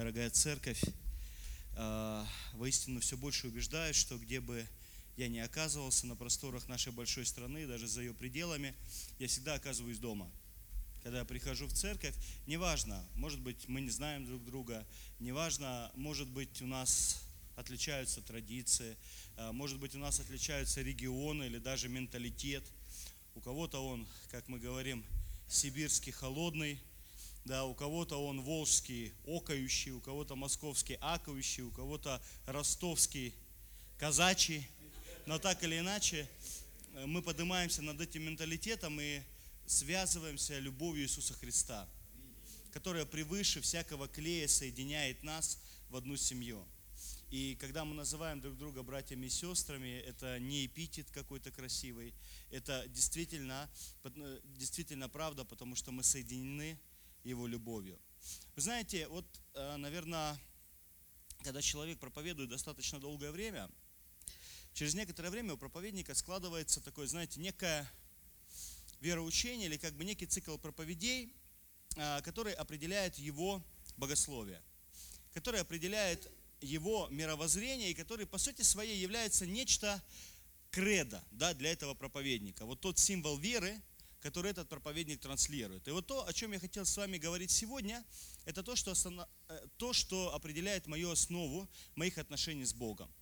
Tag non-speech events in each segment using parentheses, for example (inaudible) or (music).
дорогая церковь. А, воистину все больше убеждаюсь, что где бы я не оказывался на просторах нашей большой страны, даже за ее пределами, я всегда оказываюсь дома. Когда я прихожу в церковь, неважно, может быть, мы не знаем друг друга, неважно, может быть, у нас отличаются традиции, а, может быть, у нас отличаются регионы или даже менталитет. У кого-то он, как мы говорим, сибирский холодный, да, у кого-то он волжский окающий, у кого-то московский акающий, у кого-то ростовский казачий. Но так или иначе, э, мы поднимаемся над этим менталитетом и связываемся любовью Иисуса Христа, которая превыше всякого клея соединяет нас в одну семью. И когда мы называем друг друга братьями и сестрами, это не эпитет какой-то красивый, это действительно, э, действительно правда, потому что мы соединены его любовью. Вы знаете, вот, э, наверное, когда человек проповедует достаточно долгое время, через некоторое время у проповедника складывается такое, знаете, некое вероучение или как бы некий цикл проповедей, э, который определяет его богословие, который определяет его мировоззрение и который по сути своей является нечто кредо да, для этого проповедника. Вот тот символ веры, который этот проповедник транслирует. И вот то, о чем я хотел с вами говорить сегодня, это то, что, основно, э, то, что определяет мою основу моих отношений с Богом.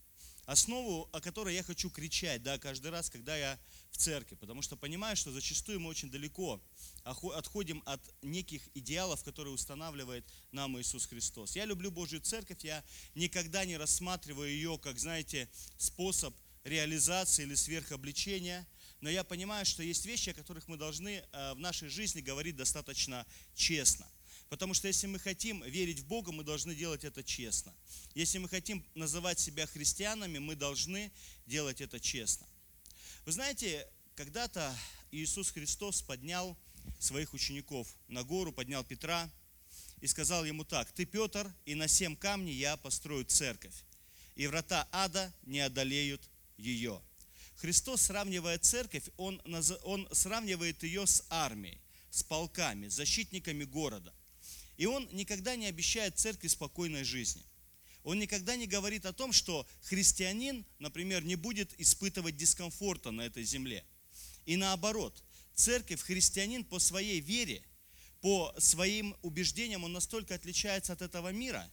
Основу, о которой я хочу кричать да, каждый раз, когда я в церкви, потому что понимаю, что зачастую мы очень далеко отходим от неких идеалов, которые устанавливает нам Иисус Христос. Я люблю Божью церковь, я никогда не рассматриваю ее как, знаете, способ реализации или сверхобличения – но я понимаю, что есть вещи, о которых мы должны э, в нашей жизни говорить достаточно честно. Потому что если мы хотим верить в Бога, мы должны делать это честно. Если мы хотим называть себя христианами, мы должны делать это честно. Вы знаете, когда-то Иисус Христос поднял своих учеников на гору, поднял Петра и сказал ему так, «Ты, Петр, и на семь камней я построю церковь, и врата ада не одолеют ее». Христос, сравнивая церковь, он, он сравнивает ее с армией, с полками, защитниками города. И он никогда не обещает церкви спокойной жизни. Он никогда не говорит о том, что христианин, например, не будет испытывать дискомфорта на этой земле. И наоборот, церковь, христианин по своей вере, по своим убеждениям, он настолько отличается от этого мира,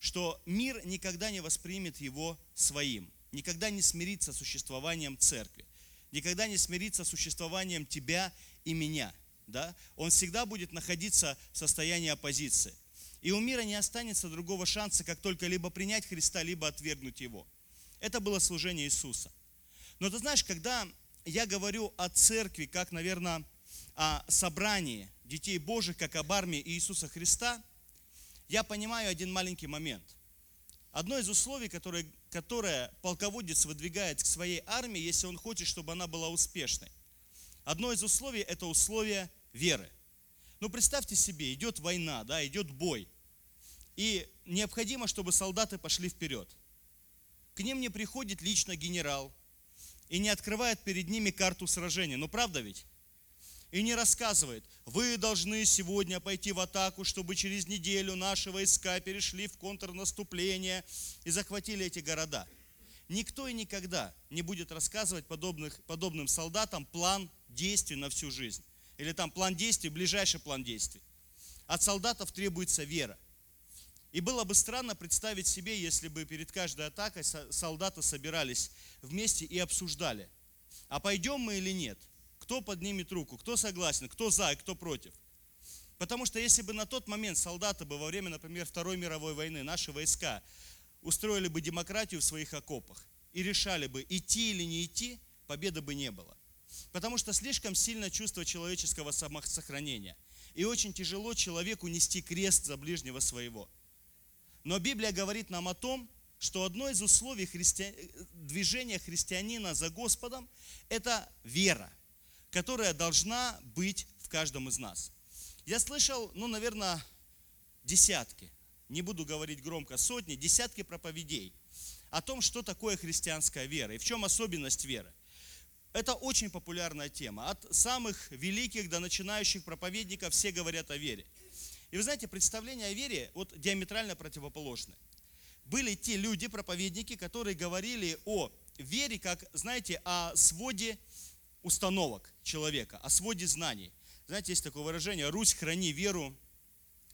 что мир никогда не воспримет его своим – никогда не смирится с существованием церкви, никогда не смирится с существованием тебя и меня. Да? Он всегда будет находиться в состоянии оппозиции. И у мира не останется другого шанса, как только либо принять Христа, либо отвергнуть Его. Это было служение Иисуса. Но ты знаешь, когда я говорю о церкви, как, наверное, о собрании детей Божьих, как об армии Иисуса Христа, я понимаю один маленький момент. Одно из условий, которое которое полководец выдвигает к своей армии, если он хочет, чтобы она была успешной. Одно из условий – это условие веры. Ну, представьте себе, идет война, да, идет бой. И необходимо, чтобы солдаты пошли вперед. К ним не приходит лично генерал и не открывает перед ними карту сражения. Ну, правда ведь? И не рассказывает, вы должны сегодня пойти в атаку, чтобы через неделю наши войска перешли в контрнаступление и захватили эти города. Никто и никогда не будет рассказывать подобных, подобным солдатам план действий на всю жизнь. Или там план действий, ближайший план действий. От солдатов требуется вера. И было бы странно представить себе, если бы перед каждой атакой солдаты собирались вместе и обсуждали, а пойдем мы или нет – кто поднимет руку, кто согласен, кто за и кто против. Потому что если бы на тот момент солдаты бы во время, например, Второй мировой войны, наши войска устроили бы демократию в своих окопах и решали бы, идти или не идти, победы бы не было. Потому что слишком сильно чувство человеческого самосохранения. И очень тяжело человеку нести крест за ближнего своего. Но Библия говорит нам о том, что одно из условий христи... движения христианина за Господом – это вера которая должна быть в каждом из нас. Я слышал, ну, наверное, десятки, не буду говорить громко, сотни, десятки проповедей о том, что такое христианская вера и в чем особенность веры. Это очень популярная тема. От самых великих до начинающих проповедников все говорят о вере. И вы знаете, представление о вере вот диаметрально противоположны. Были те люди, проповедники, которые говорили о вере, как, знаете, о своде установок человека, о своде знаний. Знаете, есть такое выражение «Русь, храни веру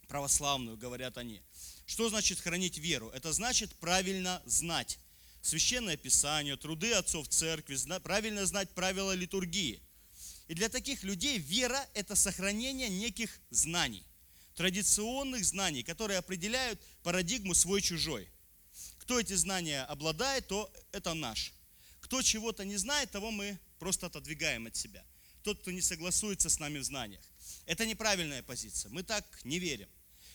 православную», говорят они. Что значит хранить веру? Это значит правильно знать священное писание, труды отцов церкви, правильно знать правила литургии. И для таких людей вера – это сохранение неких знаний, традиционных знаний, которые определяют парадигму свой-чужой. Кто эти знания обладает, то это наш. Кто чего-то не знает, того мы просто отодвигаем от себя. Тот, кто не согласуется с нами в знаниях. Это неправильная позиция. Мы так не верим.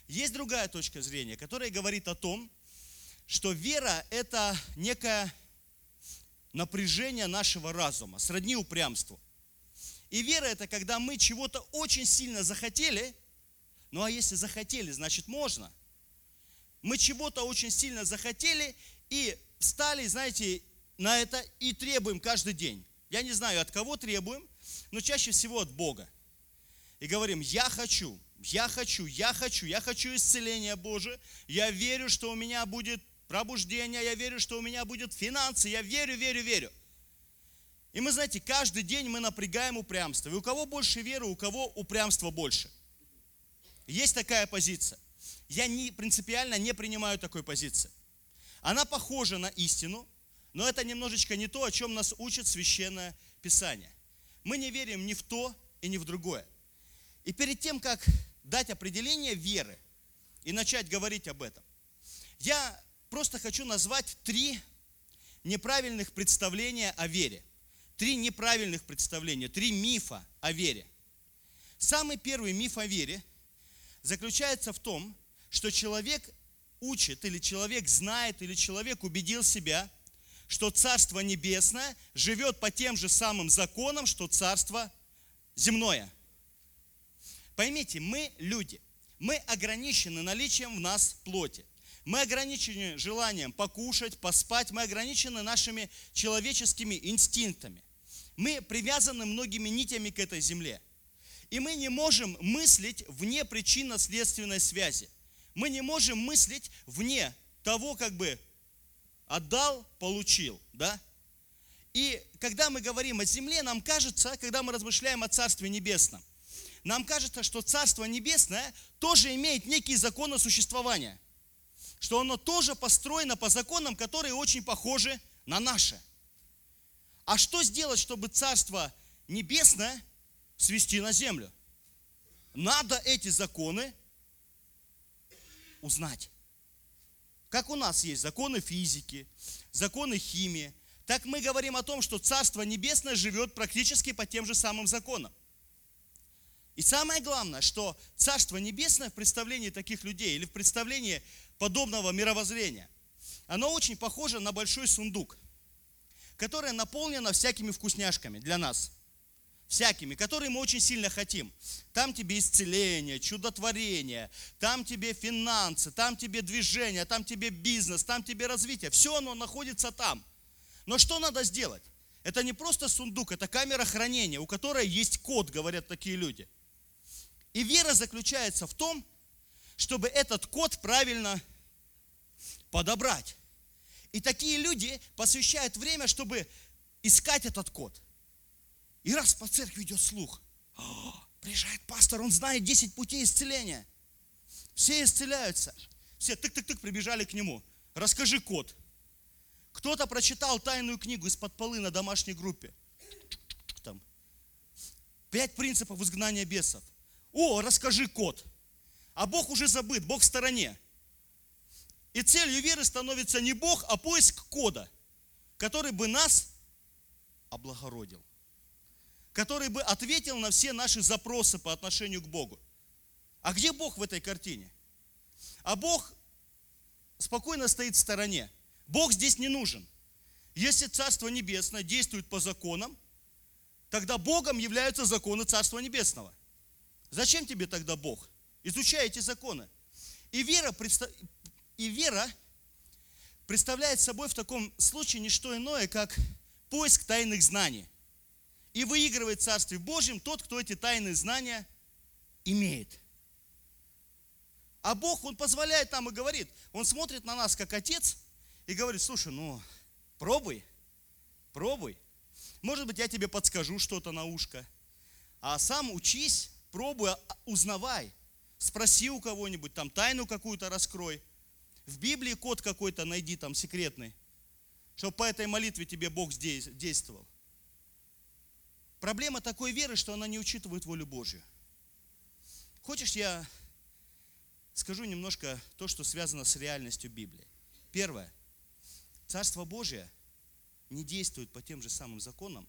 Есть другая точка зрения, которая говорит о том, что вера – это некое напряжение нашего разума, сродни упрямству. И вера – это когда мы чего-то очень сильно захотели, ну а если захотели, значит можно. Мы чего-то очень сильно захотели и стали, знаете, на это и требуем каждый день. Я не знаю, от кого требуем, но чаще всего от Бога. И говорим, я хочу, я хочу, я хочу, я хочу исцеления Божие, я верю, что у меня будет пробуждение, я верю, что у меня будет финансы, я верю, верю, верю. И мы, знаете, каждый день мы напрягаем упрямство. И у кого больше веры, у кого упрямства больше. Есть такая позиция. Я не, принципиально не принимаю такой позиции. Она похожа на истину, но это немножечко не то, о чем нас учит Священное Писание. Мы не верим ни в то и ни в другое. И перед тем, как дать определение веры и начать говорить об этом, я просто хочу назвать три неправильных представления о вере. Три неправильных представления, три мифа о вере. Самый первый миф о вере заключается в том, что человек учит, или человек знает, или человек убедил себя, что Царство Небесное живет по тем же самым законам, что Царство земное. Поймите, мы люди, мы ограничены наличием в нас плоти. Мы ограничены желанием покушать, поспать, мы ограничены нашими человеческими инстинктами. Мы привязаны многими нитями к этой земле. И мы не можем мыслить вне причинно-следственной связи. Мы не можем мыслить вне того, как бы отдал, получил, да? И когда мы говорим о земле, нам кажется, когда мы размышляем о Царстве Небесном, нам кажется, что Царство Небесное тоже имеет некие законы существования – что оно тоже построено по законам, которые очень похожи на наши. А что сделать, чтобы Царство Небесное свести на землю? Надо эти законы узнать. Как у нас есть законы физики, законы химии, так мы говорим о том, что Царство Небесное живет практически по тем же самым законам. И самое главное, что Царство Небесное в представлении таких людей или в представлении подобного мировоззрения, оно очень похоже на большой сундук, который наполнено всякими вкусняшками для нас. Всякими, которые мы очень сильно хотим. Там тебе исцеление, чудотворение, там тебе финансы, там тебе движение, там тебе бизнес, там тебе развитие. Все оно находится там. Но что надо сделать? Это не просто сундук, это камера хранения, у которой есть код, говорят такие люди. И вера заключается в том, чтобы этот код правильно подобрать. И такие люди посвящают время, чтобы искать этот код. И раз по церкви идет слух, приезжает пастор, он знает 10 путей исцеления. Все исцеляются. Все тык-тык-тык прибежали к нему. Расскажи код. Кто-то прочитал тайную книгу из-под полы на домашней группе. Там. Пять принципов изгнания бесов. О, расскажи код. А Бог уже забыт, Бог в стороне. И целью веры становится не Бог, а поиск кода, который бы нас облагородил, который бы ответил на все наши запросы по отношению к Богу. А где Бог в этой картине? А Бог спокойно стоит в стороне. Бог здесь не нужен. Если Царство Небесное действует по законам, тогда Богом являются законы Царства Небесного. Зачем тебе тогда Бог? Изучай эти законы. И вера, и вера представляет собой в таком случае не что иное, как поиск тайных знаний. И выигрывает в Царстве Божьем тот, кто эти тайные знания имеет. А Бог, Он позволяет нам и говорит, Он смотрит на нас как отец и говорит, слушай, ну, пробуй, пробуй. Может быть, я тебе подскажу что-то на ушко. А сам учись, пробуй, а, узнавай. Спроси у кого-нибудь, там тайну какую-то раскрой. В Библии код какой-то найди там секретный, чтобы по этой молитве тебе Бог действовал. Проблема такой веры, что она не учитывает волю Божью. Хочешь, я скажу немножко то, что связано с реальностью Библии. Первое. Царство Божие не действует по тем же самым законам,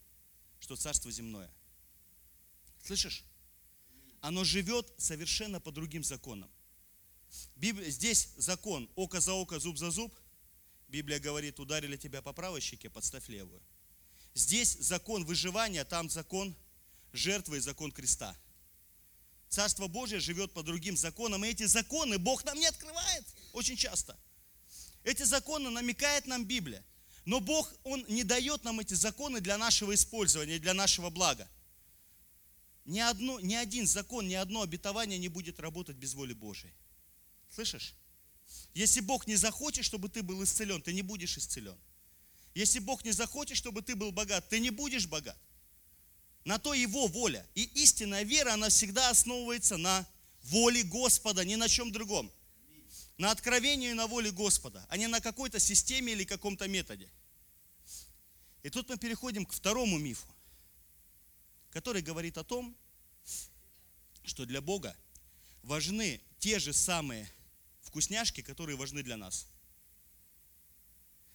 что Царство земное. Слышишь? Оно живет совершенно по другим законам. Библия, здесь закон око за око, зуб за зуб. Библия говорит, ударили тебя по правой щеке, подставь левую. Здесь закон выживания, там закон жертвы и закон креста. Царство Божье живет по другим законам, и эти законы Бог нам не открывает очень часто. Эти законы намекает нам Библия. Но Бог, Он не дает нам эти законы для нашего использования, для нашего блага. Ни, одно, ни один закон, ни одно обетование не будет работать без воли Божией. Слышишь? Если Бог не захочет, чтобы ты был исцелен, ты не будешь исцелен. Если Бог не захочет, чтобы ты был богат, ты не будешь богат. На то Его воля. И истинная вера, она всегда основывается на воле Господа, ни на чем другом. На откровении и на воле Господа, а не на какой-то системе или каком-то методе. И тут мы переходим к второму мифу, который говорит о том, что для Бога важны те же самые вкусняшки, которые важны для нас.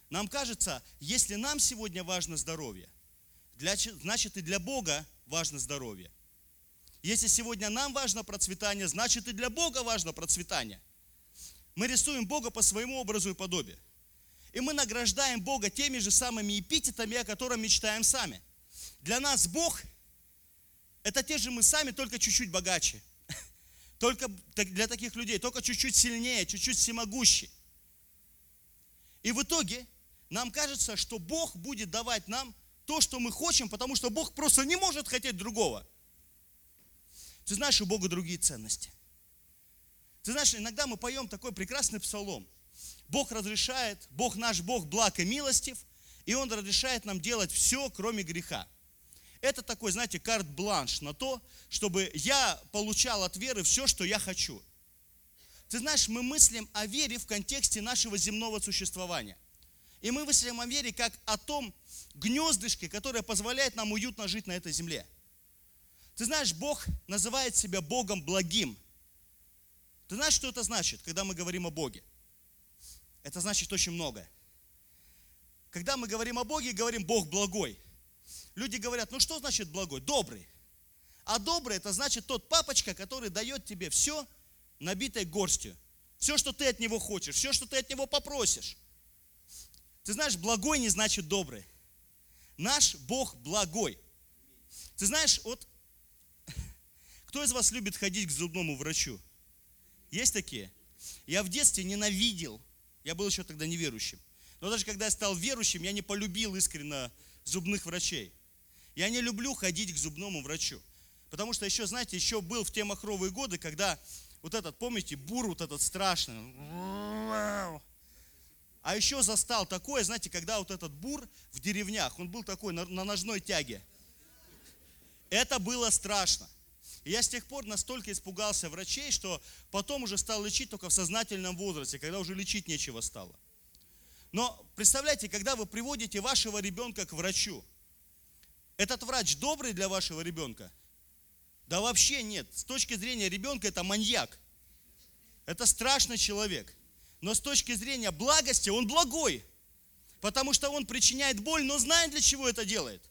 Нам кажется, если нам сегодня важно здоровье, для, значит и для Бога важно здоровье. Если сегодня нам важно процветание, значит и для Бога важно процветание. Мы рисуем Бога по своему образу и подобию. И мы награждаем Бога теми же самыми эпитетами, о которых мечтаем сами. Для нас Бог – это те же мы сами, только чуть-чуть богаче. (laughs) Только для таких людей, только чуть-чуть сильнее, чуть-чуть всемогущий. И в итоге нам кажется, что Бог будет давать нам то, что мы хотим, потому что Бог просто не может хотеть другого. Ты знаешь, у Бога другие ценности. Ты знаешь, иногда мы поем такой прекрасный псалом. Бог разрешает, Бог наш Бог благ и милостив, и Он разрешает нам делать все, кроме греха. Это такой, знаете, карт-бланш на то, чтобы я получал от веры все, что я хочу. Ты знаешь, мы мыслим о вере в контексте нашего земного существования. И мы мыслим о вере как о том гнездышке, которое позволяет нам уютно жить на этой земле. Ты знаешь, Бог называет себя Богом благим. Ты знаешь, что это значит, когда мы говорим о Боге? Это значит очень многое. Когда мы говорим о Боге, говорим Бог благой. Люди говорят, ну что значит благой? Добрый. А добрый это значит тот папочка, который дает тебе все набитой горстью. Все, что ты от него хочешь, все, что ты от него попросишь. Ты знаешь, благой не значит добрый. Наш Бог благой. Ты знаешь, вот (laughs) кто из вас любит ходить к зубному врачу? Есть такие? Я в детстве ненавидел, я был еще тогда неверующим. Но даже когда я стал верующим, я не полюбил искренне зубных врачей. Я не люблю ходить к зубному врачу. Потому что еще, знаете, еще был в те махровые годы, когда вот этот, помните, бур вот этот страшный, а еще застал такое, знаете, когда вот этот бур в деревнях, он был такой на, на ножной тяге. Это было страшно. И я с тех пор настолько испугался врачей, что потом уже стал лечить только в сознательном возрасте, когда уже лечить нечего стало. Но представляете, когда вы приводите вашего ребенка к врачу, этот врач добрый для вашего ребенка? Да вообще нет. С точки зрения ребенка это маньяк. Это страшный человек. Но с точки зрения благости он благой. Потому что он причиняет боль, но знает, для чего это делает.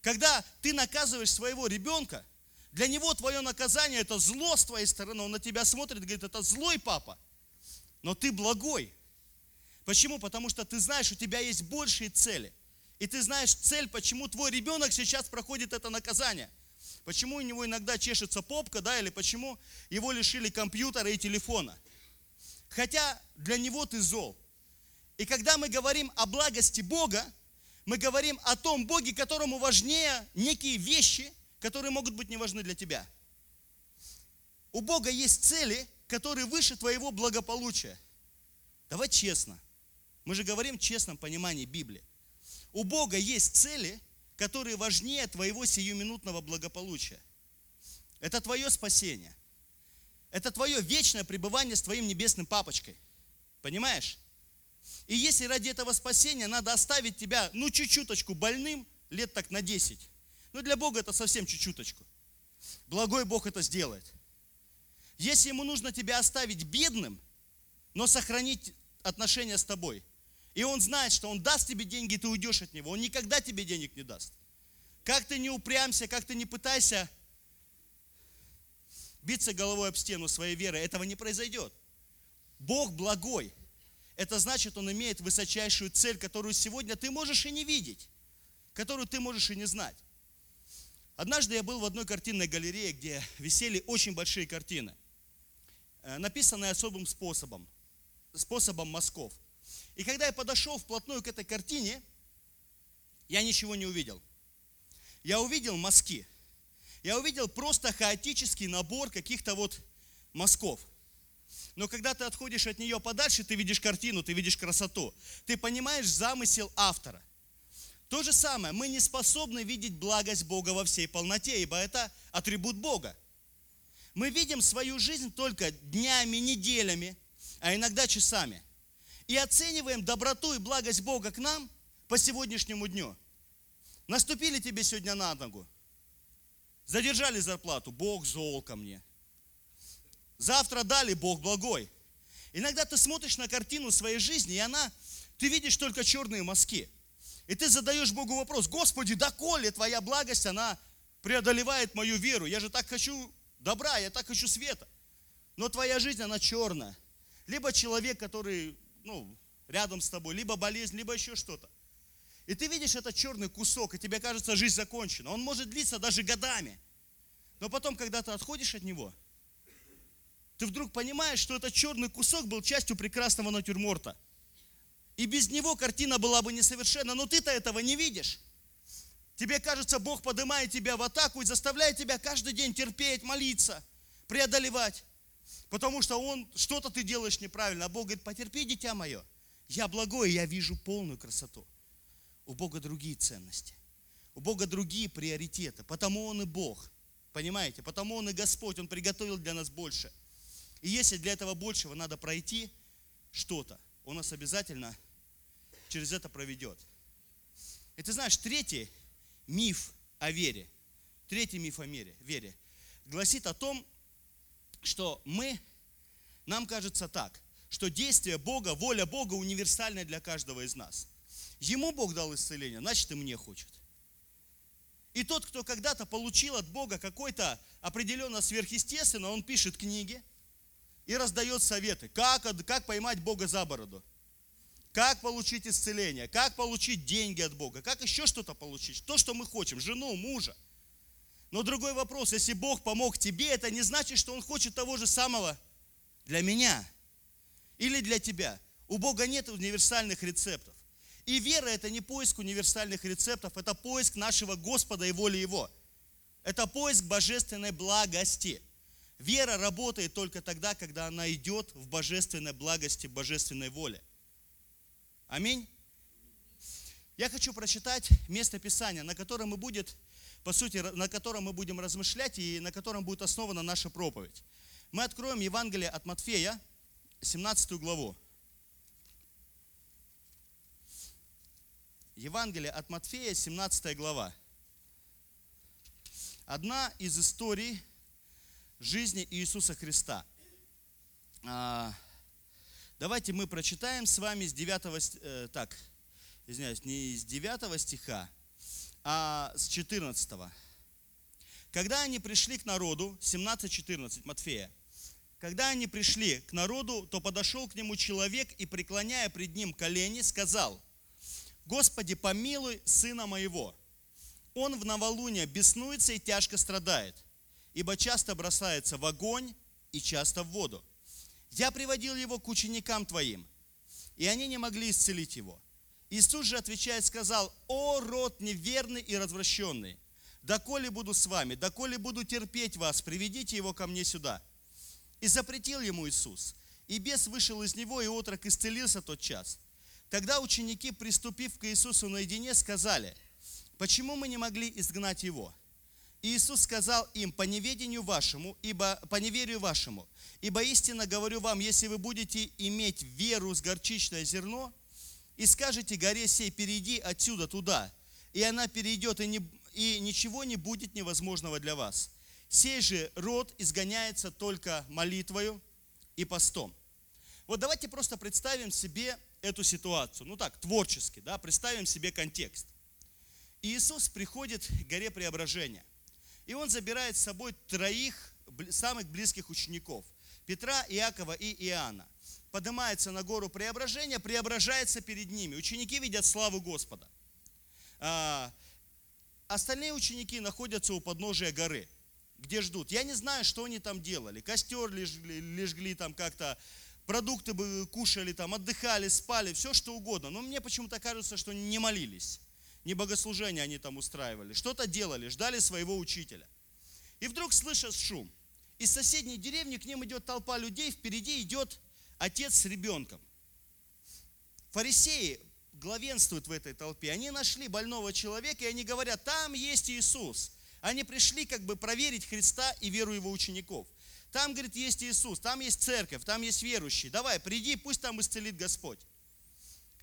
Когда ты наказываешь своего ребенка, для него твое наказание это зло с твоей стороны. Он на тебя смотрит и говорит, это злой папа. Но ты благой. Почему? Потому что ты знаешь, у тебя есть большие цели. И ты знаешь цель, почему твой ребенок сейчас проходит это наказание. Почему у него иногда чешется попка, да, или почему его лишили компьютера и телефона. Хотя для него ты зол. И когда мы говорим о благости Бога, мы говорим о том Боге, которому важнее некие вещи, которые могут быть не важны для тебя. У Бога есть цели, который выше твоего благополучия. Давай честно. Мы же говорим в честном понимании Библии. У Бога есть цели, которые важнее твоего сиюминутного благополучия. Это твое спасение. Это твое вечное пребывание с твоим небесным папочкой. Понимаешь? И если ради этого спасения надо оставить тебя, ну, чуть-чуточку больным, лет так на 10, ну, для Бога это совсем чуть-чуточку. Благой Бог это сделает. Если ему нужно тебя оставить бедным, но сохранить отношения с тобой, и он знает, что он даст тебе деньги, и ты уйдешь от него, он никогда тебе денег не даст. Как ты не упрямся, как ты не пытайся биться головой об стену своей веры, этого не произойдет. Бог благой. Это значит, Он имеет высочайшую цель, которую сегодня ты можешь и не видеть, которую ты можешь и не знать. Однажды я был в одной картинной галерее, где висели очень большие картины, э, написанные особым способом, способом мазков. И когда я подошел вплотную к этой картине, я ничего не увидел. Я увидел мазки. Я увидел просто хаотический набор каких-то вот мазков. Но когда ты отходишь от нее подальше, ты видишь картину, ты видишь красоту. Ты понимаешь замысел автора. То же самое, мы не способны видеть благость Бога во всей полноте, ибо это атрибут Бога. Мы видим свою жизнь только днями, неделями, а иногда часами. И оцениваем доброту и благость Бога к нам по сегодняшнему дню. Наступили тебе сегодня на ногу, задержали зарплату, Бог зол ко мне. Завтра дали, Бог благой. Иногда ты смотришь на картину своей жизни, и она, ты видишь только черные мазки – и ты задаешь Богу вопрос, Господи, доколе Твоя благость, она преодолевает мою веру? Я же так хочу добра, я так хочу света. Но твоя жизнь, она черная. Либо человек, который ну, рядом с тобой, либо болезнь, либо еще что-то. И ты видишь этот черный кусок, и тебе кажется, жизнь закончена. Он может длиться даже годами. Но потом, когда ты отходишь от него, ты вдруг понимаешь, что этот черный кусок был частью прекрасного натюрморта – и без него картина была бы несовершенна, но ты-то этого не видишь. Тебе кажется, Бог поднимает тебя в атаку и заставляет тебя каждый день терпеть, молиться, преодолевать. Потому что Он, что-то ты делаешь неправильно. А Бог говорит, потерпи, дитя мое. Я благой, я вижу полную красоту. У Бога другие ценности. У Бога другие приоритеты. Потому Он и Бог. Понимаете? Потому Он и Господь. Он приготовил для нас больше. И если для этого большего надо пройти что-то, Он нас обязательно через это проведет. И ты знаешь, третий миф о вере, третий миф о вере, вере гласит о том, что мы, нам кажется так, что действие Бога, воля Бога универсальная для каждого из нас. Ему Бог дал исцеление, значит и мне хочет. И тот, кто когда-то получил от Бога какой-то определенно сверхъестественное, он пишет книги и раздает советы, как, как поймать Бога за бороду как получить исцеление, как получить деньги от Бога, как еще что-то получить, то, что мы хотим, жену, мужа. Но другой вопрос, если Бог помог тебе, это не значит, что Он хочет того же самого для меня или для тебя. У Бога нет универсальных рецептов. И вера – это не поиск универсальных рецептов, это поиск нашего Господа и воли Его. Это поиск божественной благости. Вера работает только тогда, когда она идет в божественной благости, божественной воле. Аминь. Я хочу прочитать место Писания, на котором мы будет, по сути, на котором мы будем размышлять и на котором будет основана наша проповедь. Мы откроем Евангелие от Матфея, 17 главу. Евангелие от Матфея, 17 глава. Одна из историй жизни Иисуса Христа. А, Давайте мы прочитаем с вами с 9, э, так, извиняюсь, не с 9 стиха, а с 14. Когда они пришли к народу, 17-14, Матфея, когда они пришли к народу, то подошел к нему человек и, преклоняя пред ним колени, сказал, «Господи, помилуй сына моего. Он в новолуние беснуется и тяжко страдает, ибо часто бросается в огонь и часто в воду. Я приводил его к ученикам твоим, и они не могли исцелить его. Иисус же, отвечая, сказал, «О, род неверный и развращенный, доколе буду с вами, доколе буду терпеть вас, приведите его ко мне сюда». И запретил ему Иисус. И бес вышел из него, и отрок исцелился тот час. Тогда ученики, приступив к Иисусу наедине, сказали, почему мы не могли изгнать его? Иисус сказал им, по неведению вашему, ибо, по неверию вашему, ибо истинно говорю вам, если вы будете иметь веру с горчичное зерно, и скажете горе сей, перейди отсюда туда, и она перейдет, и, не, и ничего не будет невозможного для вас. Сей же род изгоняется только молитвою и постом. Вот давайте просто представим себе эту ситуацию. Ну так, творчески, да, представим себе контекст. Иисус приходит к горе преображения. И он забирает с собой троих самых близких учеников. Петра, Иакова и Иоанна. Поднимается на гору преображения, преображается перед ними. Ученики видят славу Господа. А, остальные ученики находятся у подножия горы, где ждут. Я не знаю, что они там делали. Костер лежгли, лежгли там как-то, продукты бы кушали там, отдыхали, спали, все что угодно. Но мне почему-то кажется, что не молились не богослужения они там устраивали, что-то делали, ждали своего учителя. И вдруг слышат шум. Из соседней деревни к ним идет толпа людей, впереди идет отец с ребенком. Фарисеи главенствуют в этой толпе. Они нашли больного человека, и они говорят, там есть Иисус. Они пришли как бы проверить Христа и веру его учеников. Там, говорит, есть Иисус, там есть церковь, там есть верующие. Давай, приди, пусть там исцелит Господь.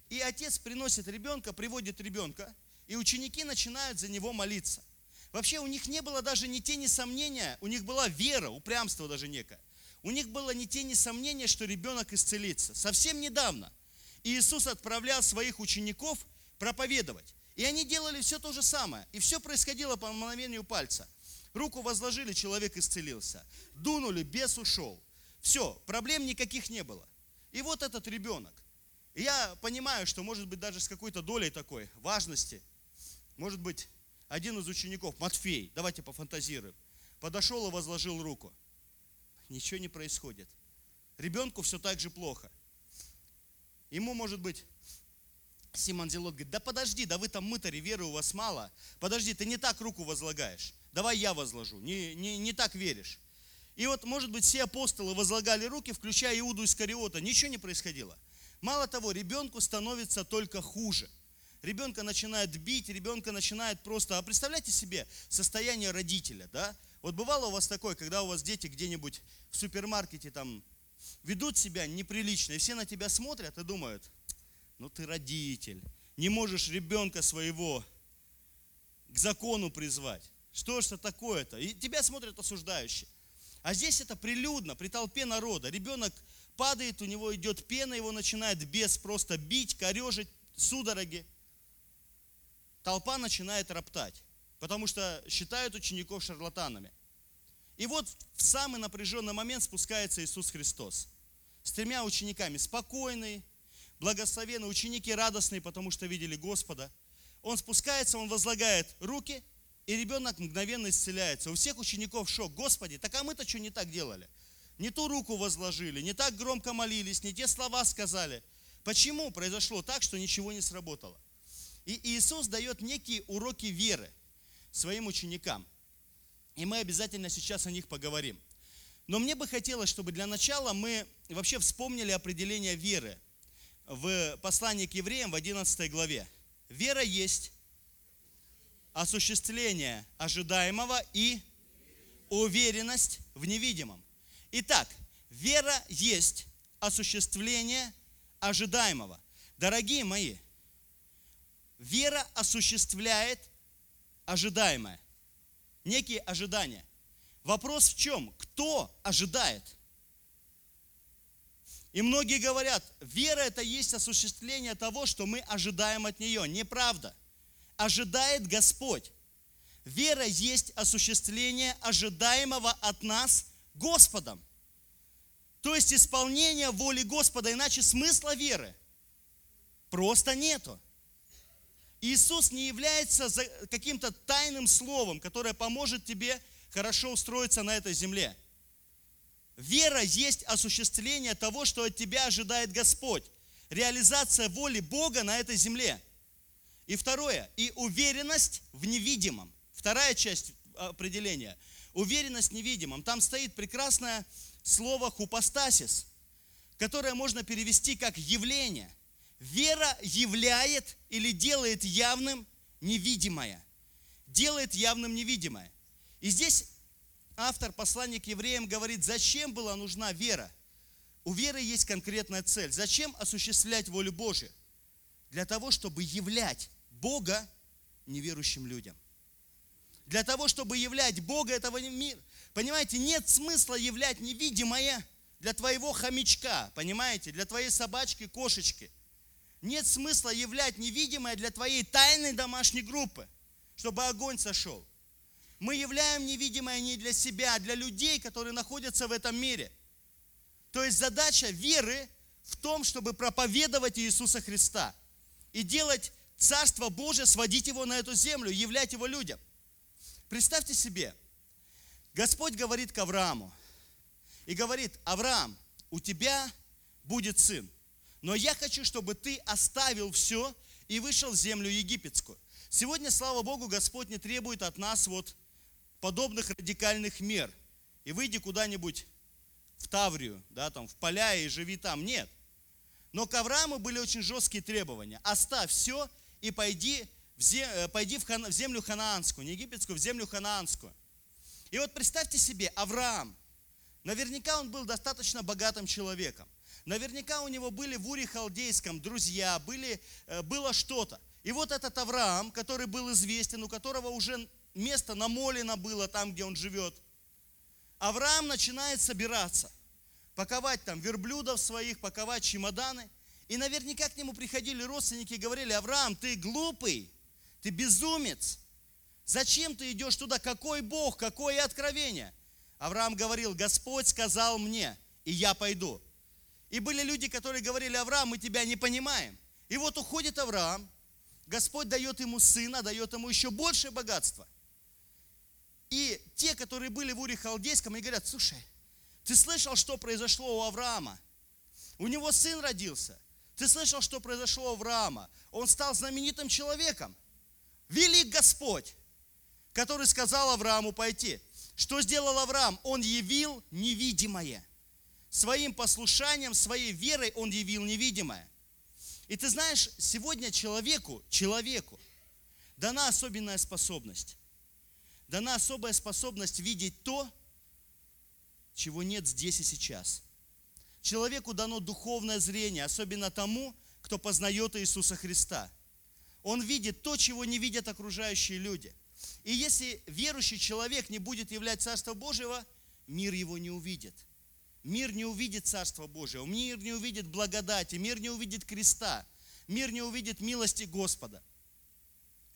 И отец приносит ребенка, приводит ребенка, и ученики начинают за него молиться. Вообще у них не было даже ни тени сомнения, у них была вера, упрямство даже некое. У них было ни тени сомнения, что ребенок исцелится. Совсем недавно Иисус отправлял своих учеников проповедовать. И они делали все то же самое. И все происходило по мгновению пальца. Руку возложили, человек исцелился. Дунули, бес ушел. Все, проблем никаких не было. И вот этот ребенок. Я понимаю, что может быть даже с какой-то долей такой важности – может быть, один из учеников, Матфей, давайте пофантазируем, подошел и возложил руку. Ничего не происходит. Ребенку все так же плохо. Ему, может быть, Симон Зелот говорит, да подожди, да вы там мытари, веры у вас мало. Подожди, ты не так руку возлагаешь. Давай я возложу. Не, не, не так веришь. И вот, может быть, все апостолы возлагали руки, включая Иуду из Кариота. Ничего не происходило. Мало того, ребенку становится только хуже – ребенка начинает бить, ребенка начинает просто... А представляете себе состояние родителя, да? Вот бывало у вас такое, когда у вас дети где-нибудь в супермаркете там ведут себя неприлично, и все на тебя смотрят и думают, ну ты родитель, не можешь ребенка своего к закону призвать. Что ж это такое-то? И тебя смотрят осуждающие. А здесь это прилюдно, при толпе народа. Ребенок падает, у него идет пена, его начинает бес просто бить, корежить, судороги толпа начинает роптать, потому что считают учеников шарлатанами. И вот в самый напряженный момент спускается Иисус Христос с тремя учениками, спокойный, благословенный, ученики радостные, потому что видели Господа. Он спускается, он возлагает руки, и ребенок мгновенно исцеляется. У всех учеников шок. Господи, так а мы-то что не так делали? Не ту руку возложили, не так громко молились, не те слова сказали. Почему произошло так, что ничего не сработало? И Иисус дает некие уроки веры своим ученикам. И мы обязательно сейчас о них поговорим. Но мне бы хотелось, чтобы для начала мы вообще вспомнили определение веры в послании к евреям в 11 главе. Вера есть осуществление ожидаемого и уверенность в невидимом. Итак, вера есть осуществление ожидаемого. Дорогие мои, Вера осуществляет ожидаемое, некие ожидания. Вопрос в чем? Кто ожидает? И многие говорят, вера это есть осуществление того, что мы ожидаем от нее. Неправда. Ожидает Господь. Вера есть осуществление ожидаемого от нас Господом. То есть исполнение воли Господа, иначе смысла веры просто нету. Иисус не является каким-то тайным словом, которое поможет тебе хорошо устроиться на этой земле. Вера есть осуществление того, что от тебя ожидает Господь. Реализация воли Бога на этой земле. И второе, и уверенность в невидимом. Вторая часть определения. Уверенность в невидимом. Там стоит прекрасное слово хупостасис, которое можно перевести как явление. Вера являет или делает явным невидимое. Делает явным невидимое. И здесь автор послания к евреям говорит, зачем была нужна вера? У веры есть конкретная цель. Зачем осуществлять волю Божию? Для того, чтобы являть Бога неверующим людям. Для того, чтобы являть Бога этого мира. Понимаете, нет смысла являть невидимое для твоего хомячка, понимаете, для твоей собачки, кошечки. Нет смысла являть невидимое для твоей тайной домашней группы, чтобы огонь сошел. Мы являем невидимое не для себя, а для людей, которые находятся в этом мире. То есть задача веры в том, чтобы проповедовать Иисуса Христа и делать Царство Божие, сводить его на эту землю, являть его людям. Представьте себе, Господь говорит к Аврааму и говорит, Авраам, у тебя будет сын, но я хочу, чтобы ты оставил все и вышел в землю египетскую. Сегодня, слава Богу, Господь не требует от нас вот подобных радикальных мер. И выйди куда-нибудь в Таврию, да, там, в поля и живи там. Нет. Но к Аврааму были очень жесткие требования. Оставь все и пойди в, зем, э, пойди в, в землю ханаанскую, не египетскую, в землю ханаанскую. И вот представьте себе, Авраам, наверняка он был достаточно богатым человеком. Наверняка у него были в Уре Халдейском друзья, были, э, было что-то. И вот этот Авраам, который был известен, у которого уже место намолено было там, где он живет, Авраам начинает собираться, паковать там верблюдов своих, паковать чемоданы. И наверняка к нему приходили родственники и говорили, Авраам, ты глупый, ты безумец. Зачем ты идешь туда? Какой Бог, какое откровение? Авраам говорил, Господь сказал мне, и я пойду. И были люди, которые говорили, Авраам, мы тебя не понимаем. И вот уходит Авраам, Господь дает ему сына, дает ему еще большее богатство. И те, которые были в Уре Халдейском, они говорят, слушай, ты слышал, что произошло у Авраама? У него сын родился. Ты слышал, что произошло у Авраама? Он стал знаменитым человеком. Велик Господь, который сказал Аврааму пойти. Что сделал Авраам? Он явил невидимое. Своим послушанием, своей верой он явил невидимое. И ты знаешь, сегодня человеку, человеку дана особенная способность дана особая способность видеть то, чего нет здесь и сейчас. Человеку дано духовное зрение, особенно тому, кто познает Иисуса Христа. Он видит то, чего не видят окружающие люди. И если верующий человек не будет являть Царство Божьего, мир его не увидит. Мир не увидит Царство Божьего, мир не увидит благодати, мир не увидит креста, мир не увидит милости Господа.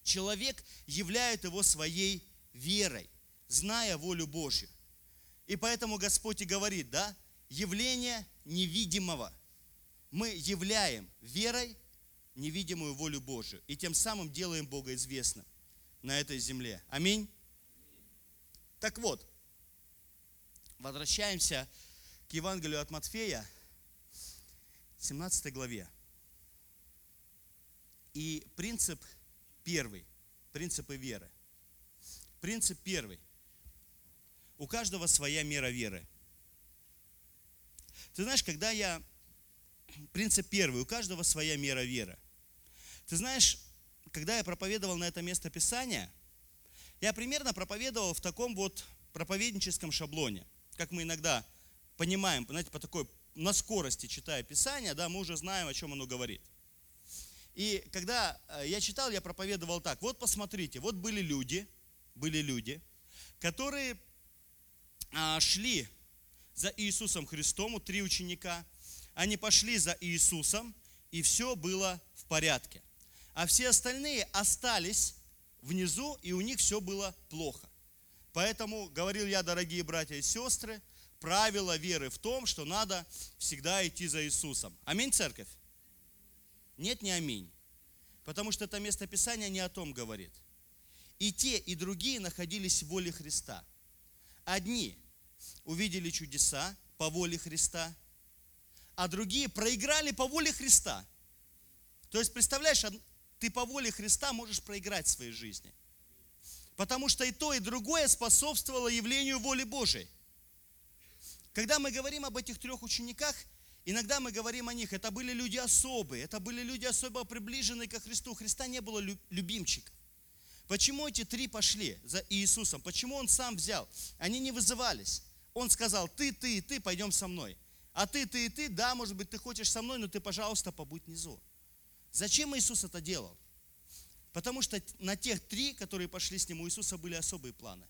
Человек являет его своей верой, зная волю Божью. И поэтому Господь и говорит, да, явление невидимого. Мы являем верой невидимую волю Божию. И тем самым делаем Бога известным на этой земле. Аминь. Так вот, возвращаемся к Евангелию от Матфея, 17 главе. И принцип первый, принципы веры. Принцип первый. У каждого своя мера веры. Ты знаешь, когда я... Принцип первый. У каждого своя мера веры. Ты знаешь, когда я проповедовал на это место Писания, я примерно проповедовал в таком вот проповедническом шаблоне, как мы иногда понимаем, знаете, по такой, на скорости читая Писание, да, мы уже знаем, о чем оно говорит. И когда э, я читал, я проповедовал так, вот посмотрите, вот были люди – были люди, которые а, шли за Иисусом Христом, три ученика, они пошли за Иисусом, и все было в порядке. А все остальные остались внизу, и у них все было плохо. Поэтому, говорил я, дорогие братья и сестры, правило веры в том, что надо всегда идти за Иисусом. Аминь, церковь? Нет, не аминь. Потому что это место Писания не о том говорит – и те, и другие находились в воле Христа. Одни увидели чудеса по воле Христа, а другие проиграли по воле Христа. То есть, представляешь, ты по воле Христа можешь проиграть в своей жизни. Потому что и то, и другое способствовало явлению воли Божией. Когда мы говорим об этих трех учениках, иногда мы говорим о них, это были люди особые, это были люди особо приближенные ко Христу. У Христа не было любимчиков. Почему эти три пошли за Иисусом? Почему Он сам взял? Они не вызывались. Он сказал, ты, ты и ты, пойдем со мной. А ты, ты и ты, да, может быть, ты хочешь со мной, но ты, пожалуйста, побудь внизу. Зачем Иисус это делал? Потому что на тех три, которые пошли с Ним, у Иисуса были особые планы.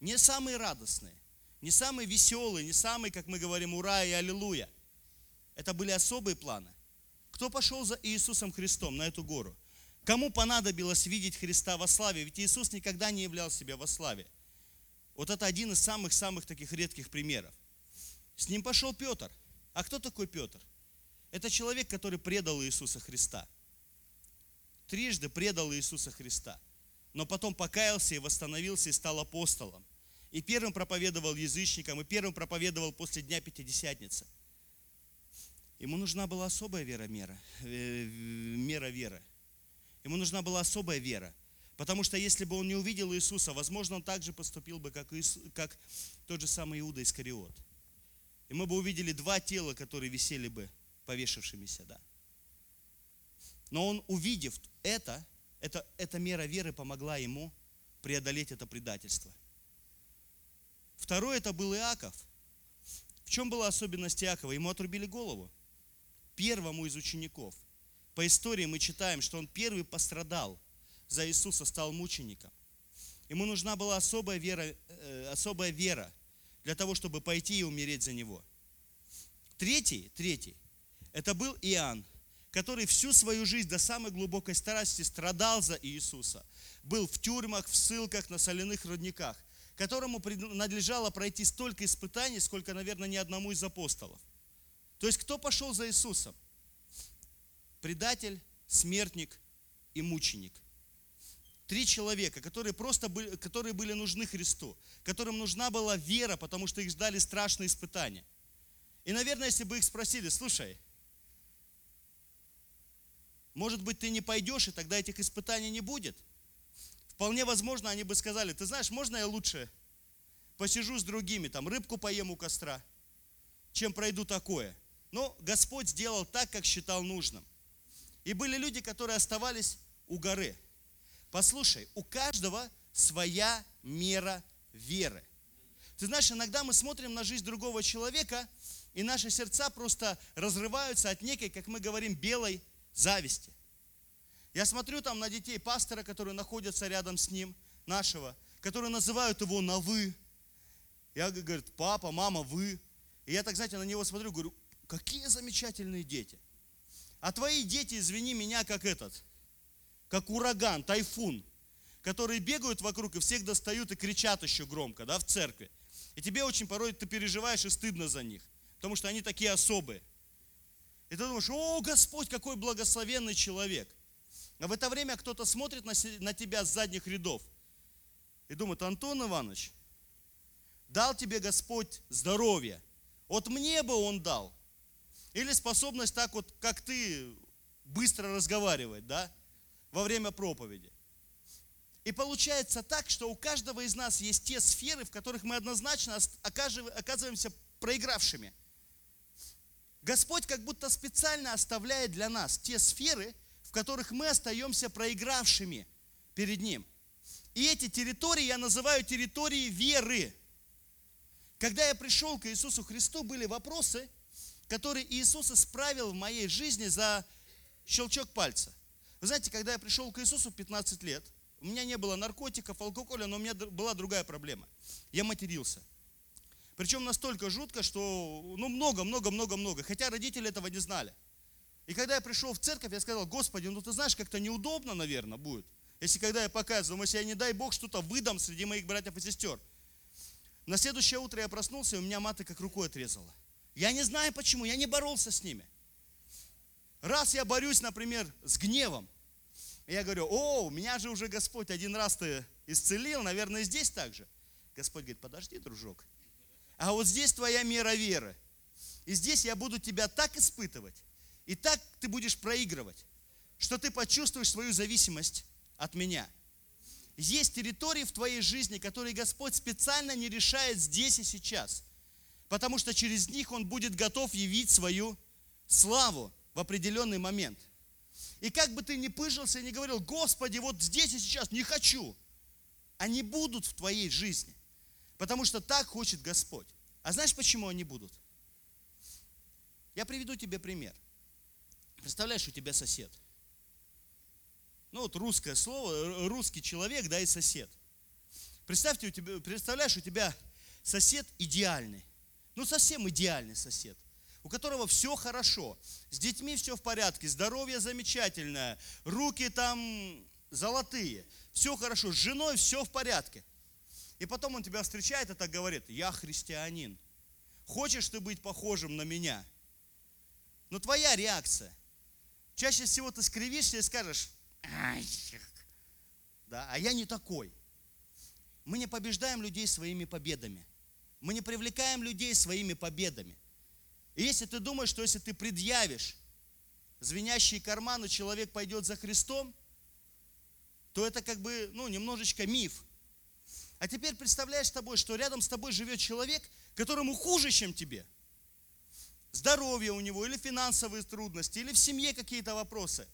Не самые радостные, не самые веселые, не самые, как мы говорим, ура и аллилуйя. Это были особые планы. Кто пошел за Иисусом Христом на эту гору? Кому понадобилось видеть Христа во славе? Ведь Иисус никогда не являл себя во славе. Вот это один из самых-самых таких редких примеров. С ним пошел Петр. А кто такой Петр? Это человек, который предал Иисуса Христа. Трижды предал Иисуса Христа. Но потом покаялся и восстановился и стал апостолом. И первым проповедовал язычникам, и первым проповедовал после Дня Пятидесятницы. Ему нужна была особая вера, мера, э, мера веры. Ему нужна была особая вера. Потому что если бы он не увидел Иисуса, возможно, он также поступил бы, как, Иисус, как тот же самый Иуда Искариот. И мы бы увидели два тела, которые висели бы повешившимися, да. Но он, увидев это, это, эта мера веры помогла ему преодолеть это предательство. Второе, это был Иаков. В чем была особенность Иакова? Ему отрубили голову. Первому из учеников. По истории мы читаем, что он первый пострадал за Иисуса, стал мучеником. Ему нужна была особая вера, э, особая вера для того, чтобы пойти и умереть за него. Третий, третий, это был Иоанн, который всю свою жизнь до самой глубокой старости страдал за Иисуса. Был в тюрьмах, в ссылках, на соляных родниках, которому надлежало пройти столько испытаний, сколько, наверное, ни одному из апостолов. То есть кто пошел за Иисусом? предатель, смертник и мученик. Три человека, которые просто были, которые были нужны Христу, которым нужна была вера, потому что их ждали страшные испытания. И, наверное, если бы их спросили, слушай, может быть, ты не пойдешь, и тогда этих испытаний не будет. Вполне возможно, они бы сказали, ты знаешь, можно я лучше посижу с другими, там рыбку поем у костра, чем пройду такое. Но Господь сделал так, как считал нужным. И были люди, которые оставались у горы. Послушай, у каждого своя мера веры. Ты знаешь, иногда мы смотрим на жизнь другого человека, и наши сердца просто разрываются от некой, как мы говорим, белой зависти. Я смотрю там на детей пастора, которые находятся рядом с ним, нашего, которые называют его на «вы». Я говорю, папа, мама, вы. И я так, знаете, на него смотрю, говорю, какие замечательные дети. А твои дети, извини меня, как этот, как ураган, тайфун, которые бегают вокруг и всех достают и кричат еще громко, да, в церкви. И тебе очень порой ты переживаешь и стыдно за них, потому что они такие особые. И ты думаешь, о, Господь, какой благословенный человек. А в это время кто-то смотрит на, тебя с задних рядов и думает, Антон Иванович, дал тебе Господь здоровье. Вот мне бы он дал. Или способность так вот, как ты, быстро разговаривать, да, во время проповеди. И получается так, что у каждого из нас есть те сферы, в которых мы однозначно оказываемся проигравшими. Господь как будто специально оставляет для нас те сферы, в которых мы остаемся проигравшими перед Ним. И эти территории я называю территории веры. Когда я пришел к Иисусу Христу, были вопросы – который Иисус исправил в моей жизни за щелчок пальца. Вы знаете, когда я пришел к Иисусу в 15 лет, у меня не было наркотиков, алкоголя, но у меня была другая проблема. Я матерился. Причем настолько жутко, что ну много, много, много, много. Хотя родители этого не знали. И когда я пришел в церковь, я сказал, Господи, ну ты знаешь, как-то неудобно, наверное, будет. Если когда я показываю, если я, не дай Бог, что-то выдам среди моих братьев и сестер. На следующее утро я проснулся, и у меня маты как рукой отрезала. Я не знаю почему, я не боролся с ними. Раз я борюсь, например, с гневом, я говорю, о, меня же уже Господь один раз ты исцелил, наверное, здесь так же. Господь говорит, подожди, дружок. А вот здесь твоя мера веры. И здесь я буду тебя так испытывать, и так ты будешь проигрывать, что ты почувствуешь свою зависимость от меня. есть территории в твоей жизни, которые Господь специально не решает здесь и сейчас. Потому что через них Он будет готов явить свою славу в определенный момент. И как бы ты ни пыжился и не говорил, Господи, вот здесь и сейчас не хочу, они будут в твоей жизни. Потому что так хочет Господь. А знаешь, почему они будут? Я приведу тебе пример. Представляешь, у тебя сосед. Ну вот русское слово, русский человек, да, и сосед. Представьте, у тебя, представляешь, у тебя сосед идеальный. Ну совсем идеальный сосед у которого все хорошо, с детьми все в порядке, здоровье замечательное, руки там золотые, все хорошо, с женой все в порядке. И потом он тебя встречает и так говорит, я христианин. Хочешь ты быть похожим на меня? Но твоя реакция. Чаще всего ты скривишься и скажешь, Ай, да, а я не такой. Мы не побеждаем людей своими победами. Мы не привлекаем людей своими победами. И если ты думаешь, что если ты предъявишь звенящие карманы, человек пойдет за Христом, то это как бы, ну, немножечко миф. А теперь представляешь с тобой, что рядом с тобой живет человек, которому хуже, чем тебе. Здоровье у него, или финансовые трудности, или в семье какие-то вопросы.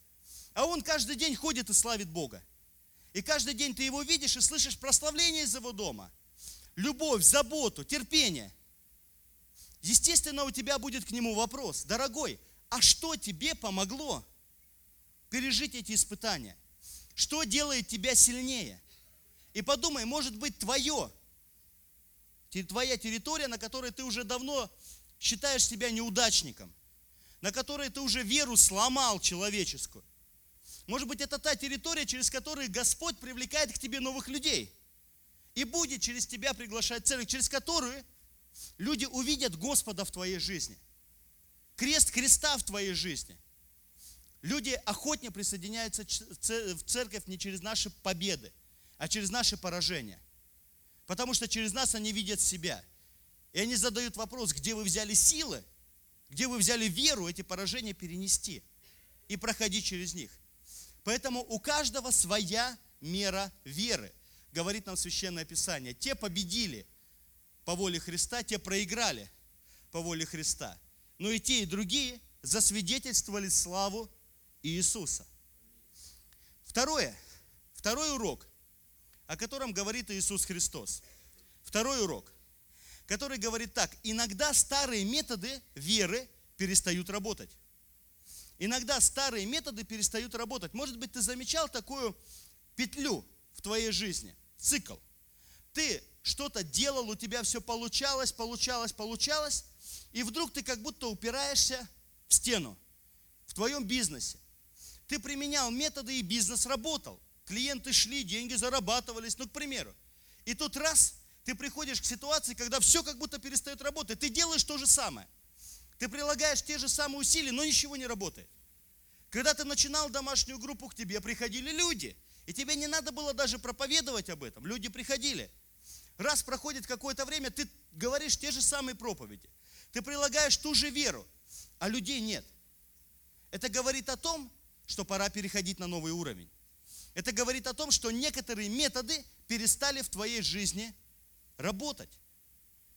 А он каждый день ходит и славит Бога. И каждый день ты его видишь и слышишь прославление из его дома. Любовь, заботу, терпение – Естественно, у тебя будет к нему вопрос, дорогой, а что тебе помогло пережить эти испытания? Что делает тебя сильнее? И подумай, может быть, твое, твоя территория, на которой ты уже давно считаешь себя неудачником, на которой ты уже веру сломал человеческую. Может быть, это та территория, через которую Господь привлекает к тебе новых людей. И будет через тебя приглашать церковь, через которую Люди увидят Господа в твоей жизни. Крест Христа в твоей жизни. Люди охотнее присоединяются в церковь не через наши победы, а через наши поражения. Потому что через нас они видят себя. И они задают вопрос, где вы взяли силы, где вы взяли веру эти поражения перенести и проходить через них. Поэтому у каждого своя мера веры, говорит нам Священное Писание. Те победили, по воле Христа, те проиграли по воле Христа. Но и те, и другие засвидетельствовали славу Иисуса. Второе, второй урок, о котором говорит Иисус Христос. Второй урок, который говорит так, иногда старые методы веры перестают работать. Иногда старые методы перестают работать. Может быть, ты замечал такую петлю в твоей жизни, цикл. Ты что-то делал, у тебя все получалось, получалось, получалось, и вдруг ты как будто упираешься в стену в твоем бизнесе. Ты применял методы, и бизнес работал. Клиенты шли, деньги зарабатывались, ну, к примеру. И тут раз, ты приходишь к ситуации, когда все как будто перестает работать. Ты делаешь то же самое. Ты прилагаешь те же самые усилия, но ничего не работает. Когда ты начинал домашнюю группу, к тебе приходили люди. И тебе не надо было даже проповедовать об этом. Люди приходили. Раз проходит какое-то время, ты говоришь те же самые проповеди. Ты прилагаешь ту же веру, а людей нет. Это говорит о том, что пора переходить на новый уровень. Это говорит о том, что некоторые методы перестали в твоей жизни работать.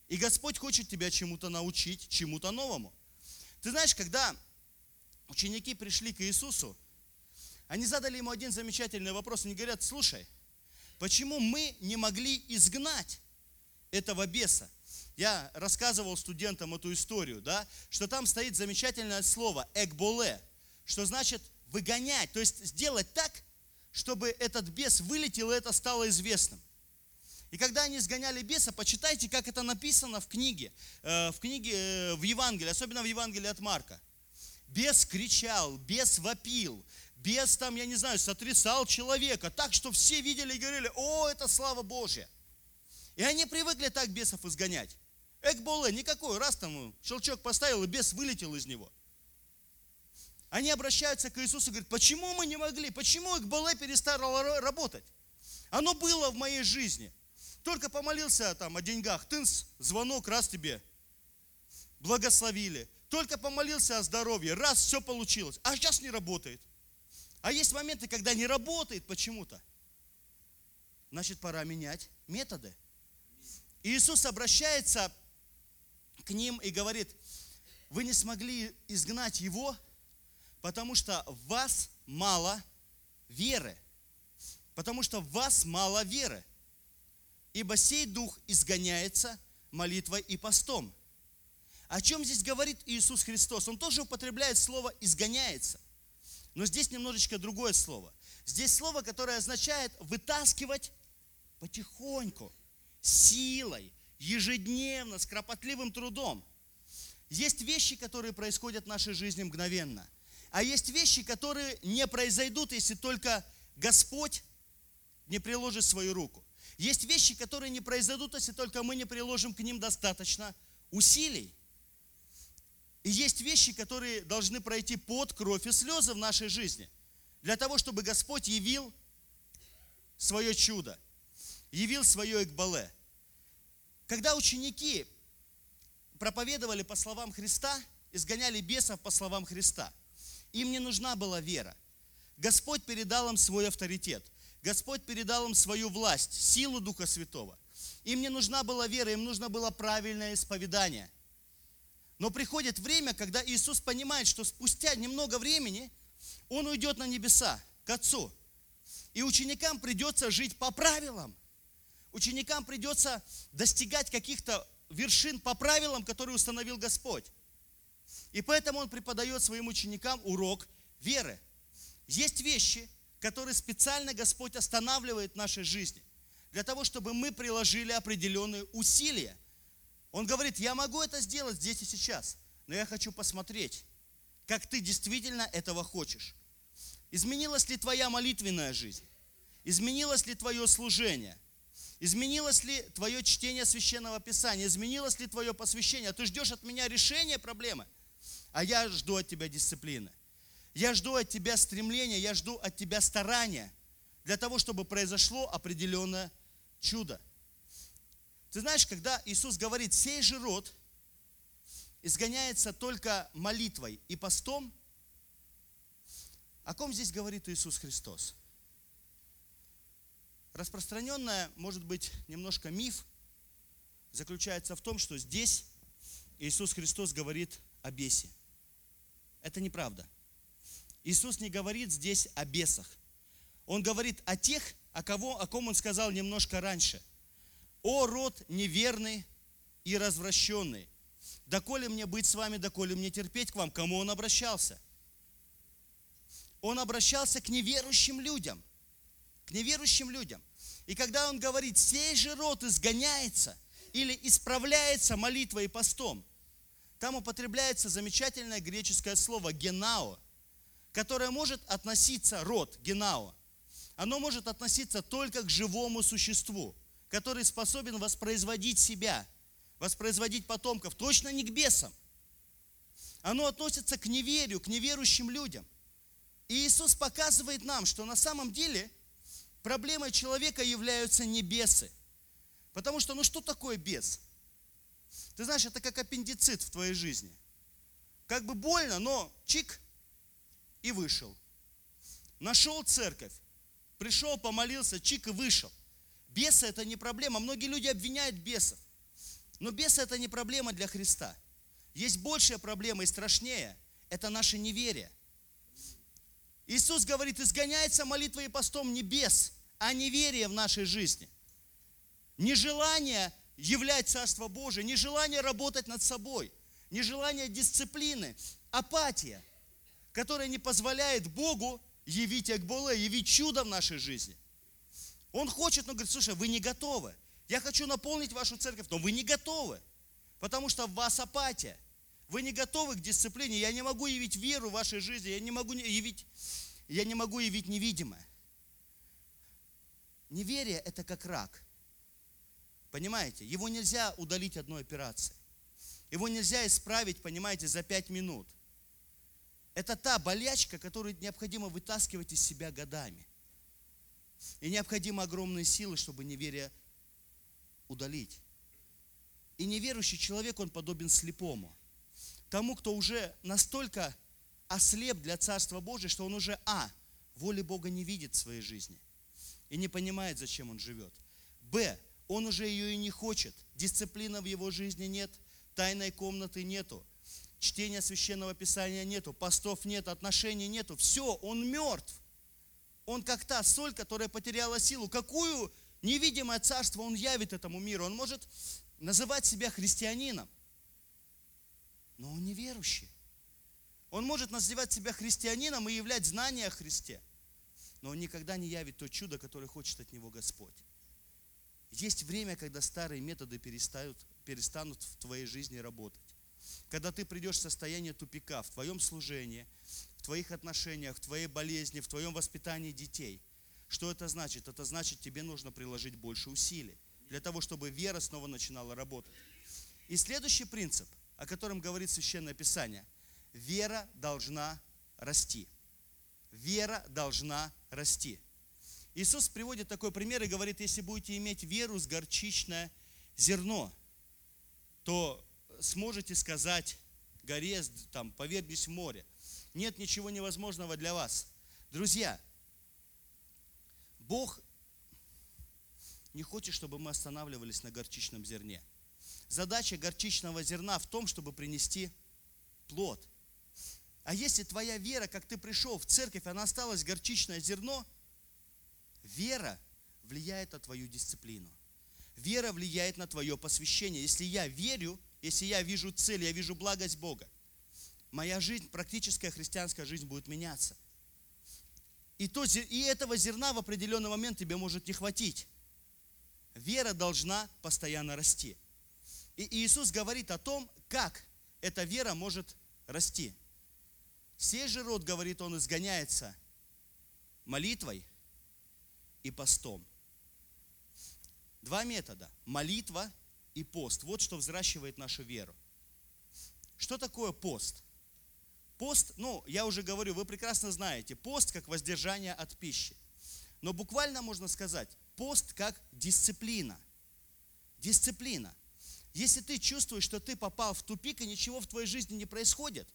И Господь хочет тебя чему-то научить, чему-то новому. Ты знаешь, когда ученики пришли к Иисусу, они задали ему один замечательный вопрос. Они говорят, слушай, Почему мы не могли изгнать этого беса? Я рассказывал студентам эту историю, да, что там стоит замечательное слово «экболе», что значит выгонять, то есть сделать так, чтобы этот бес вылетел, и это стало известным. И когда они сгоняли беса, почитайте, как это написано в книге, э, в книге, э, в Евангелии, особенно в Евангелии от Марка. Бес кричал, бес вопил, бес там, я не знаю, сотрясал человека, так что все видели и говорили, о, это слава Божья. И они привыкли так бесов изгонять. Экболе никакой, раз там щелчок поставил, и бес вылетел из него. Они обращаются к Иисусу и говорят, почему мы не могли, почему Экболе перестало работать? Оно было в моей жизни. Только помолился там о деньгах, тынс, звонок, раз тебе благословили. Только помолился о здоровье, раз все получилось, а сейчас не работает. А есть моменты, когда не работает почему-то. значит пора менять методы. И Иисус обращается к ним и говорит, вы не смогли изгнать его, потому что в вас мало веры. Потому что в вас мало веры. Ибо сей дух изгоняется молитвой и постом. О чем здесь говорит Иисус Христос? Он тоже употребляет слово «изгоняется». Но здесь немножечко другое слово. Здесь слово, которое означает вытаскивать потихоньку, силой, ежедневно, с кропотливым трудом. Есть вещи, которые происходят в нашей жизни мгновенно. А есть вещи, которые не произойдут, если только Господь не приложит свою руку. Есть вещи, которые не произойдут, если только мы не приложим к ним достаточно усилий. И есть вещи, которые должны пройти под кровь и слезы в нашей жизни. Для того, чтобы Господь явил свое чудо, явил свое Экбале. Когда ученики проповедовали по словам Христа, изгоняли бесов по словам Христа, им не нужна была вера. Господь передал им свой авторитет. Господь передал им свою власть, силу Духа Святого. Им не нужна была вера, им нужно было правильное исповедание. Но приходит время, когда Иисус понимает, что спустя немного времени Он уйдет на небеса, к Отцу. И ученикам придется жить по правилам. Ученикам придется достигать каких-то вершин по правилам, которые установил Господь. И поэтому Он преподает своим ученикам урок веры. Есть вещи, которые специально Господь останавливает в нашей жизни, для того, чтобы мы приложили определенные усилия. Он говорит, я могу это сделать здесь и сейчас, но я хочу посмотреть, как ты действительно этого хочешь. Изменилась ли твоя молитвенная жизнь? Изменилось ли твое служение? Изменилось ли твое чтение священного писания? Изменилось ли твое посвящение? Ты ждешь от меня решения проблемы, а я жду от тебя дисциплины. Я жду от тебя стремления, я жду от тебя старания для того, чтобы произошло определенное чудо. Ты знаешь, когда Иисус говорит, сей же род изгоняется только молитвой и постом, о ком здесь говорит Иисус Христос? Распространенная, может быть, немножко миф заключается в том, что здесь Иисус Христос говорит о бесе. Это неправда. Иисус не говорит здесь о бесах. Он говорит о тех, о, кого, о ком он сказал немножко раньше. «О, род неверный и развращенный! Доколе мне быть с вами, доколе мне терпеть к вам?» Кому он обращался? Он обращался к неверующим людям. К неверующим людям. И когда он говорит, сей же род изгоняется или исправляется молитвой и постом, там употребляется замечательное греческое слово «генао», которое может относиться, род, генао, оно может относиться только к живому существу, который способен воспроизводить себя, воспроизводить потомков, точно не к бесам. Оно относится к неверию, к неверующим людям. И Иисус показывает нам, что на самом деле проблемой человека являются не бесы. Потому что, ну что такое бес? Ты знаешь, это как аппендицит в твоей жизни. Как бы больно, но чик, и вышел. Нашел церковь, пришел, помолился, чик и вышел. Бесы это не проблема. Многие люди обвиняют бесов. Но бесы это не проблема для Христа. Есть большая проблема и страшнее. Это наше неверие. Иисус говорит, изгоняется молитвой и постом не бес, а неверие в нашей жизни. Нежелание являть Царство Божие, нежелание работать над собой, нежелание дисциплины, апатия – которая не позволяет Богу явить Акболе, явить чудо в нашей жизни. Он хочет, но говорит, слушай, вы не готовы. Я хочу наполнить вашу церковь, но вы не готовы, потому что в вас апатия. Вы не готовы к дисциплине. Я не могу явить веру в вашей жизни, я не могу явить, я не могу явить невидимое. Неверие – это как рак. Понимаете? Его нельзя удалить одной операцией. Его нельзя исправить, понимаете, за пять минут – это та болячка, которую необходимо вытаскивать из себя годами. И необходимо огромные силы, чтобы неверие удалить. И неверующий человек, он подобен слепому. Тому, кто уже настолько ослеп для Царства Божия, что он уже, а, воли Бога не видит в своей жизни. и не понимает, зачем он живет. Б. Он уже ее и не хочет. Дисциплины в его жизни нет, тайной комнаты нету, чтения священного писания нету, постов нет, отношений нету. Все, он мертв. Он как та соль, которая потеряла силу. Какую невидимое царство он явит этому миру? Он может называть себя христианином, но он неверующий. Он может называть себя христианином и являть знания о Христе, но он никогда не явит то чудо, которое хочет от него Господь. Есть время, когда старые методы перестанут, перестанут в твоей жизни работать. Когда ты придешь в состояние тупика в твоем служении, в твоих отношениях, в твоей болезни, в твоем воспитании детей. Что это значит? Это значит, тебе нужно приложить больше усилий для того, чтобы вера снова начинала работать. И следующий принцип, о котором говорит Священное Писание. Вера должна расти. Вера должна расти. Иисус приводит такой пример и говорит, если будете иметь веру с горчичное зерно, то сможете сказать горе, там, повергнись в море. Нет ничего невозможного для вас. Друзья, Бог не хочет, чтобы мы останавливались на горчичном зерне. Задача горчичного зерна в том, чтобы принести плод. А если твоя вера, как ты пришел в церковь, она осталась горчичное зерно, вера влияет на твою дисциплину. Вера влияет на твое посвящение. Если я верю, если я вижу цель, я вижу благость Бога, моя жизнь, практическая христианская жизнь будет меняться. И, то, и этого зерна в определенный момент тебе может не хватить. Вера должна постоянно расти. И Иисус говорит о том, как эта вера может расти. Сей же род, говорит он, изгоняется молитвой и постом. Два метода. Молитва и пост. Вот что взращивает нашу веру. Что такое пост? Пост, ну, я уже говорю, вы прекрасно знаете, пост как воздержание от пищи. Но буквально можно сказать, пост как дисциплина. Дисциплина. Если ты чувствуешь, что ты попал в тупик и ничего в твоей жизни не происходит,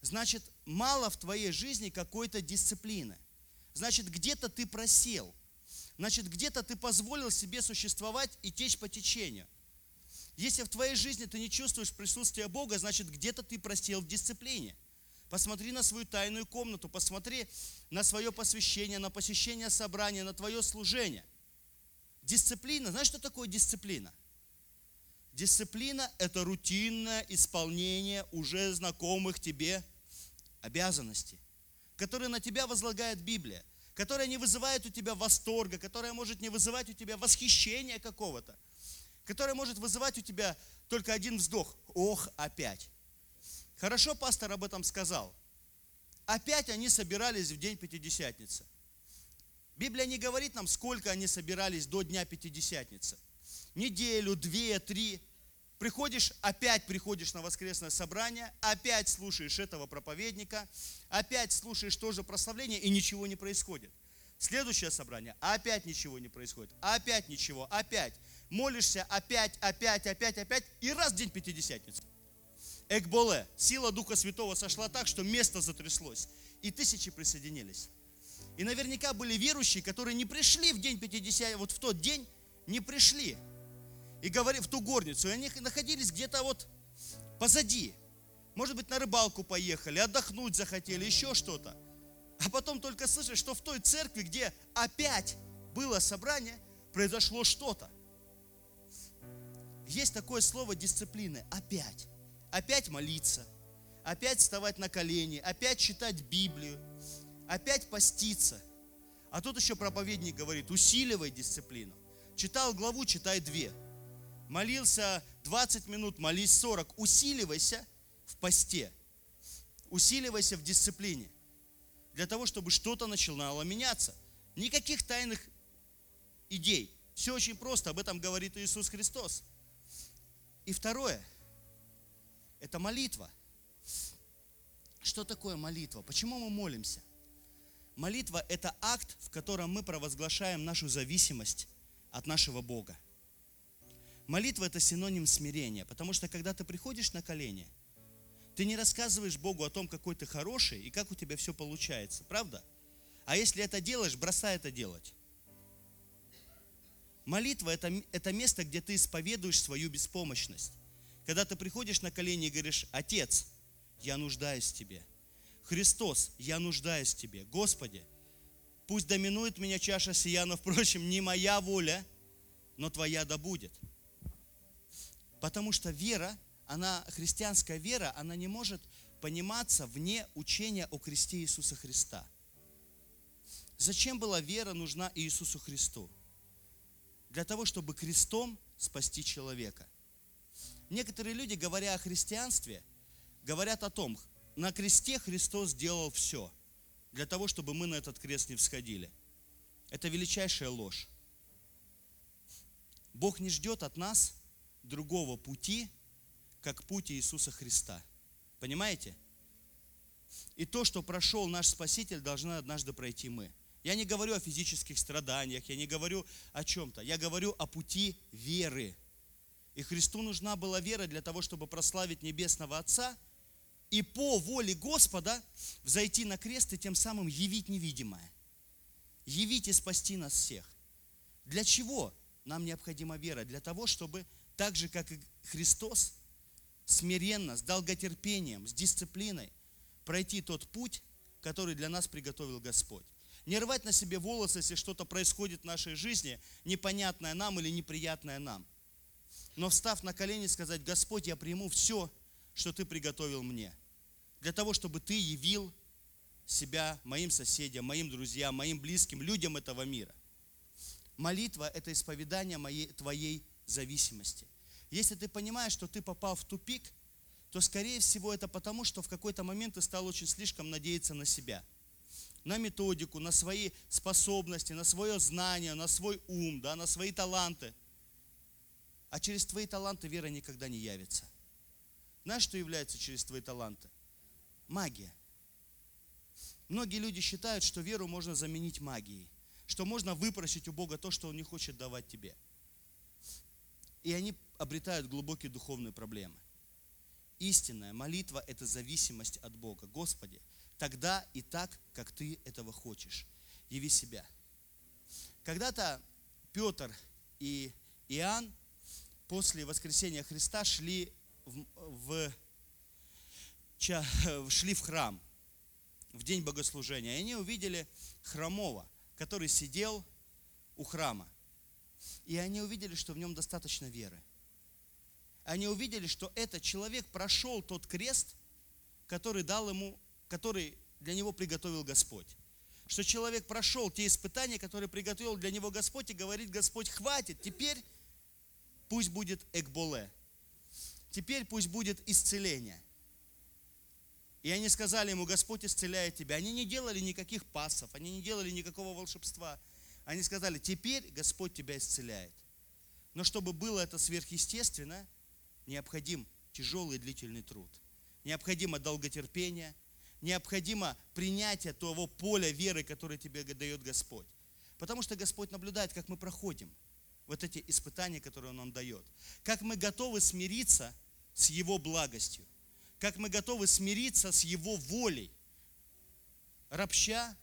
значит, мало в твоей жизни какой-то дисциплины. Значит, где-то ты просел – значит где-то ты позволил себе существовать и течь по течению. Если в твоей жизни ты не чувствуешь присутствия Бога, значит где-то ты просел в дисциплине. Посмотри на свою тайную комнату, посмотри на свое посвящение, на посещение собрания, на твое служение. Дисциплина, знаешь, что такое дисциплина? Дисциплина – это рутинное исполнение уже знакомых тебе обязанностей, которые на тебя возлагает Библия которая не вызывает у тебя восторга, которая может не вызывать у тебя восхищения какого-то, которая может вызывать у тебя только один вздох. Ох, опять. Хорошо пастор об этом сказал. Опять они собирались в день Пятидесятницы. Библия не говорит нам, сколько они собирались до Дня Пятидесятницы. Неделю, две, три. Приходишь, опять приходишь на воскресное собрание, опять слушаешь этого проповедника, опять слушаешь тоже прославление, и ничего не происходит. Следующее собрание, опять ничего не происходит, опять ничего, опять. Молишься опять, опять, опять, опять, и раз день Пятидесятницы. Экболе, сила Духа Святого сошла так, что место затряслось, и тысячи присоединились. И наверняка были верующие, которые не пришли в день Пятидесятницы, вот в тот день не пришли и говори, в ту горницу, и они находились где-то вот позади. Может быть, на рыбалку поехали, отдохнуть захотели, еще что-то. А потом только слышишь, что в той церкви, где опять было собрание, произошло что-то. Есть такое слово дисциплины. Опять. Опять молиться. Опять вставать на колени. Опять читать Библию. Опять поститься. А тут еще проповедник говорит, усиливай дисциплину. Читал главу, читай две молился 20 минут, молись 40. Усиливайся в посте. Усиливайся в дисциплине. Для того, чтобы что-то начинало меняться. Никаких тайных идей. Все очень просто, об этом говорит Иисус Христос. И второе, это молитва. Что такое молитва? Почему мы молимся? Молитва – это акт, в котором мы провозглашаем нашу зависимость от нашего Бога. Молитва – это синоним смирения, потому что когда ты приходишь на колени, ты не рассказываешь Богу о том, какой ты хороший и как у тебя все получается, правда? А если это делаешь, бросай это делать. Молитва это, – это место, где ты исповедуешь свою беспомощность. Когда ты приходишь на колени и говоришь, Отец, я нуждаюсь в Тебе. Христос, я нуждаюсь в Тебе. Господи, пусть доминует меня чаша сия, но, (laughs) впрочем, не моя воля, но Твоя да будет. Потому что вера, она, христианская вера, она не может пониматься вне учения о кресте Иисуса Христа. Зачем была вера нужна Иисусу Христу? Для того, чтобы крестом спасти человека. Некоторые люди, говоря о христианстве, говорят о том, на кресте Христос сделал все для того, чтобы мы на этот крест не всходили. Это величайшая ложь. Бог не ждет от нас другого пути, как путь Иисуса Христа. Понимаете? И то, что прошел наш Спаситель, должны однажды пройти мы. Я не говорю о физических страданиях, я не говорю о чем-то. Я говорю о пути веры. И Христу нужна была вера для того, чтобы прославить Небесного Отца и по воле Господа взойти на крест и тем самым явить невидимое. Явить и спасти нас всех. Для чего нам необходима вера? Для того, чтобы так же, как и Христос, смиренно, с долготерпением, с дисциплиной пройти тот путь, который для нас приготовил Господь. Не рвать на себе волосы, если что-то происходит в нашей жизни, непонятное нам или неприятное нам но встав на колени, сказать, Господь, я приму все, что Ты приготовил мне. Для того, чтобы Ты явил себя моим соседям, моим друзьям, моим близким, людям этого мира. Молитва – это исповедание моей, твоей зависимости. Если ты понимаешь, что ты попал в тупик, то, скорее всего, это потому, что в какой-то момент ты стал очень слишком надеяться на себя. На методику, на свои способности, на свое знание, на свой ум, да, на свои таланты – а через твои таланты вера никогда не явится. Знаешь, что является через твои таланты? Магия. Многие люди считают, что веру можно заменить магией, что можно выпросить у Бога то, что Он не хочет давать тебе. И они обретают глубокие духовные проблемы. Истинная молитва – это зависимость от Бога. Господи, тогда и так, как Ты этого хочешь. Яви себя. Когда-то Петр и Иоанн после воскресения Христа шли в, в, шли в храм в день богослужения. И они увидели хромого, который сидел у храма. И они увидели, что в нем достаточно веры. Они увидели, что этот человек прошел тот крест, который дал ему, который для него приготовил Господь. Что человек прошел те испытания, которые приготовил для него Господь, и говорит, Господь, хватит, теперь Пусть будет экболе. Теперь пусть будет исцеление. И они сказали ему, Господь исцеляет тебя. Они не делали никаких пасов, они не делали никакого волшебства. Они сказали, теперь Господь тебя исцеляет. Но чтобы было это сверхъестественно, необходим тяжелый длительный труд. Необходимо долготерпение, необходимо принятие того поля веры, которое тебе дает Господь. Потому что Господь наблюдает, как мы проходим – вот эти испытания, которые Он нам дает. Как мы готовы смириться с Его благостью. Как мы готовы смириться с Его волей, ропща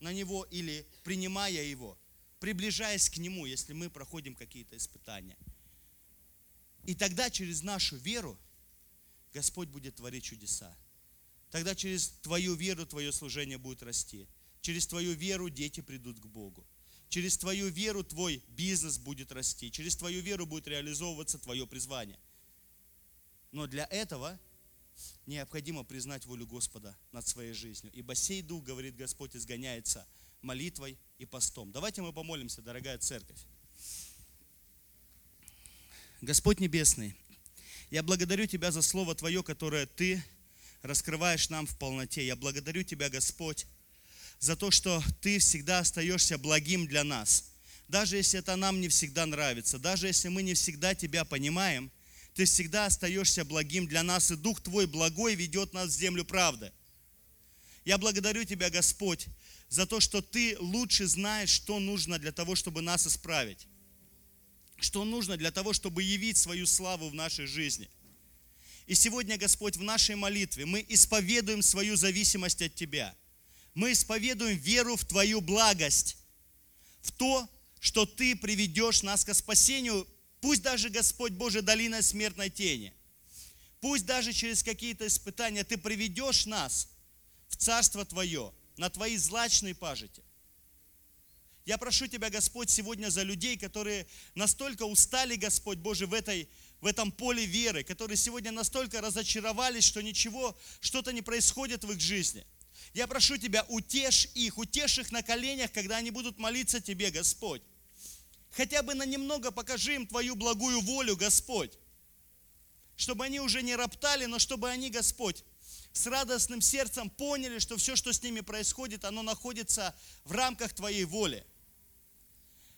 на Него или принимая Его, приближаясь к Нему, если мы проходим какие-то испытания. И тогда через нашу веру Господь будет творить чудеса. Тогда через твою веру твое служение будет расти. Через твою веру дети придут к Богу. Через твою веру твой бизнес будет расти. Через твою веру будет реализовываться твое призвание. Но для этого необходимо признать волю Господа над своей жизнью. Ибо сей дух, говорит Господь, изгоняется молитвой и постом. Давайте мы помолимся, дорогая церковь. Господь Небесный, я благодарю Тебя за Слово Твое, которое Ты раскрываешь нам в полноте. Я благодарю Тебя, Господь, за то, что Ты всегда остаешься благим для нас. Даже если это нам не всегда нравится, даже если мы не всегда Тебя понимаем, Ты всегда остаешься благим для нас, и Дух Твой благой ведет нас в землю правды. Я благодарю Тебя, Господь, за то, что Ты лучше знаешь, что нужно для того, чтобы нас исправить. Что нужно для того, чтобы явить свою славу в нашей жизни. И сегодня, Господь, в нашей молитве мы исповедуем свою зависимость от Тебя – мы исповедуем веру в Твою благость, в то, что Ты приведешь нас к спасению, пусть даже, Господь Боже, долина смертной тени. Пусть даже через какие-то испытания Ты приведешь нас в Царство Твое, на Твои злачные пажити. Я прошу Тебя, Господь, сегодня за людей, которые настолько устали, Господь Боже, в, этой, в этом поле веры, которые сегодня настолько разочаровались, что ничего, что-то не происходит в их жизни. Я прошу Тебя, утешь их, утешь их на коленях, когда они будут молиться Тебе, Господь. Хотя бы на немного покажи им Твою благую волю, Господь. Чтобы они уже не роптали, но чтобы они, Господь, с радостным сердцем поняли, что все, что с ними происходит, оно находится в рамках Твоей воли.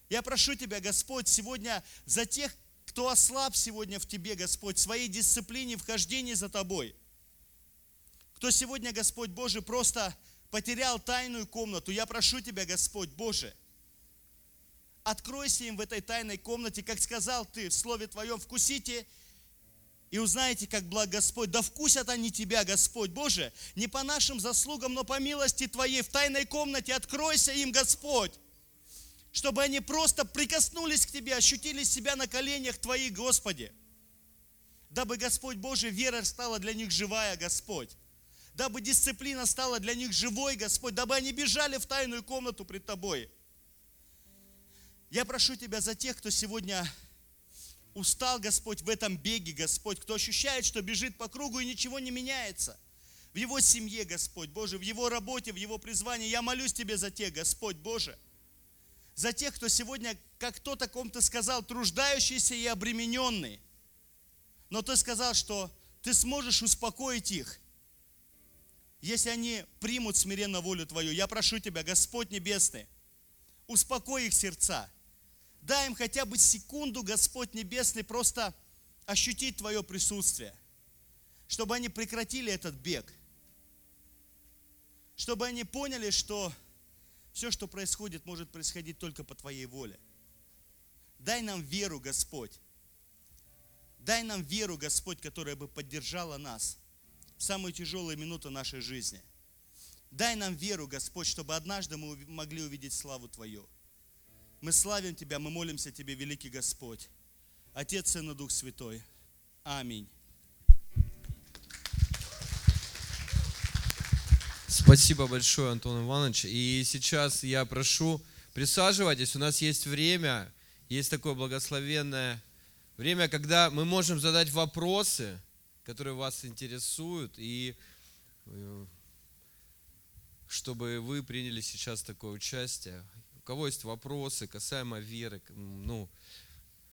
Я прошу Тебя, Господь, сегодня за тех, кто ослаб сегодня в Тебе, Господь, в своей дисциплине, в хождении за Тобой. Кто сегодня, Господь Божий, просто потерял тайную комнату, я прошу Тебя, Господь Боже, откройся им в этой тайной комнате, как сказал Ты в Слове Твоем, вкусите и узнаете, как благ Господь. Да вкусят они Тебя, Господь Боже, не по нашим заслугам, но по милости Твоей в тайной комнате. Откройся им, Господь чтобы они просто прикоснулись к Тебе, ощутили себя на коленях Твоих, Господи. Дабы, Господь Божий, вера стала для них живая, Господь. Дабы дисциплина стала для них живой, Господь. Дабы они бежали в тайную комнату пред Тобой. Я прошу Тебя за тех, кто сегодня устал, Господь, в этом беге, Господь, кто ощущает, что бежит по кругу и ничего не меняется. В его семье, Господь Боже, в его работе, в его призвании. Я молюсь Тебе за тех, Господь Боже за тех, кто сегодня, как кто-то ком-то сказал, труждающийся и обремененный. Но ты сказал, что ты сможешь успокоить их, если они примут смиренно волю Твою. Я прошу Тебя, Господь Небесный, успокой их сердца. Дай им хотя бы секунду, Господь Небесный, просто ощутить Твое присутствие, чтобы они прекратили этот бег, чтобы они поняли, что все, что происходит, может происходить только по Твоей воле. Дай нам веру, Господь. Дай нам веру, Господь, которая бы поддержала нас в самые тяжелые минуты нашей жизни. Дай нам веру, Господь, чтобы однажды мы могли увидеть славу Твою. Мы славим Тебя, мы молимся Тебе, великий Господь. Отец, Сын и Дух Святой. Аминь. Спасибо большое, Антон Иванович. И сейчас я прошу, присаживайтесь, у нас есть время, есть такое благословенное время, когда мы можем задать вопросы, которые вас интересуют, и э, чтобы вы приняли сейчас такое участие. У кого есть вопросы касаемо веры, ну,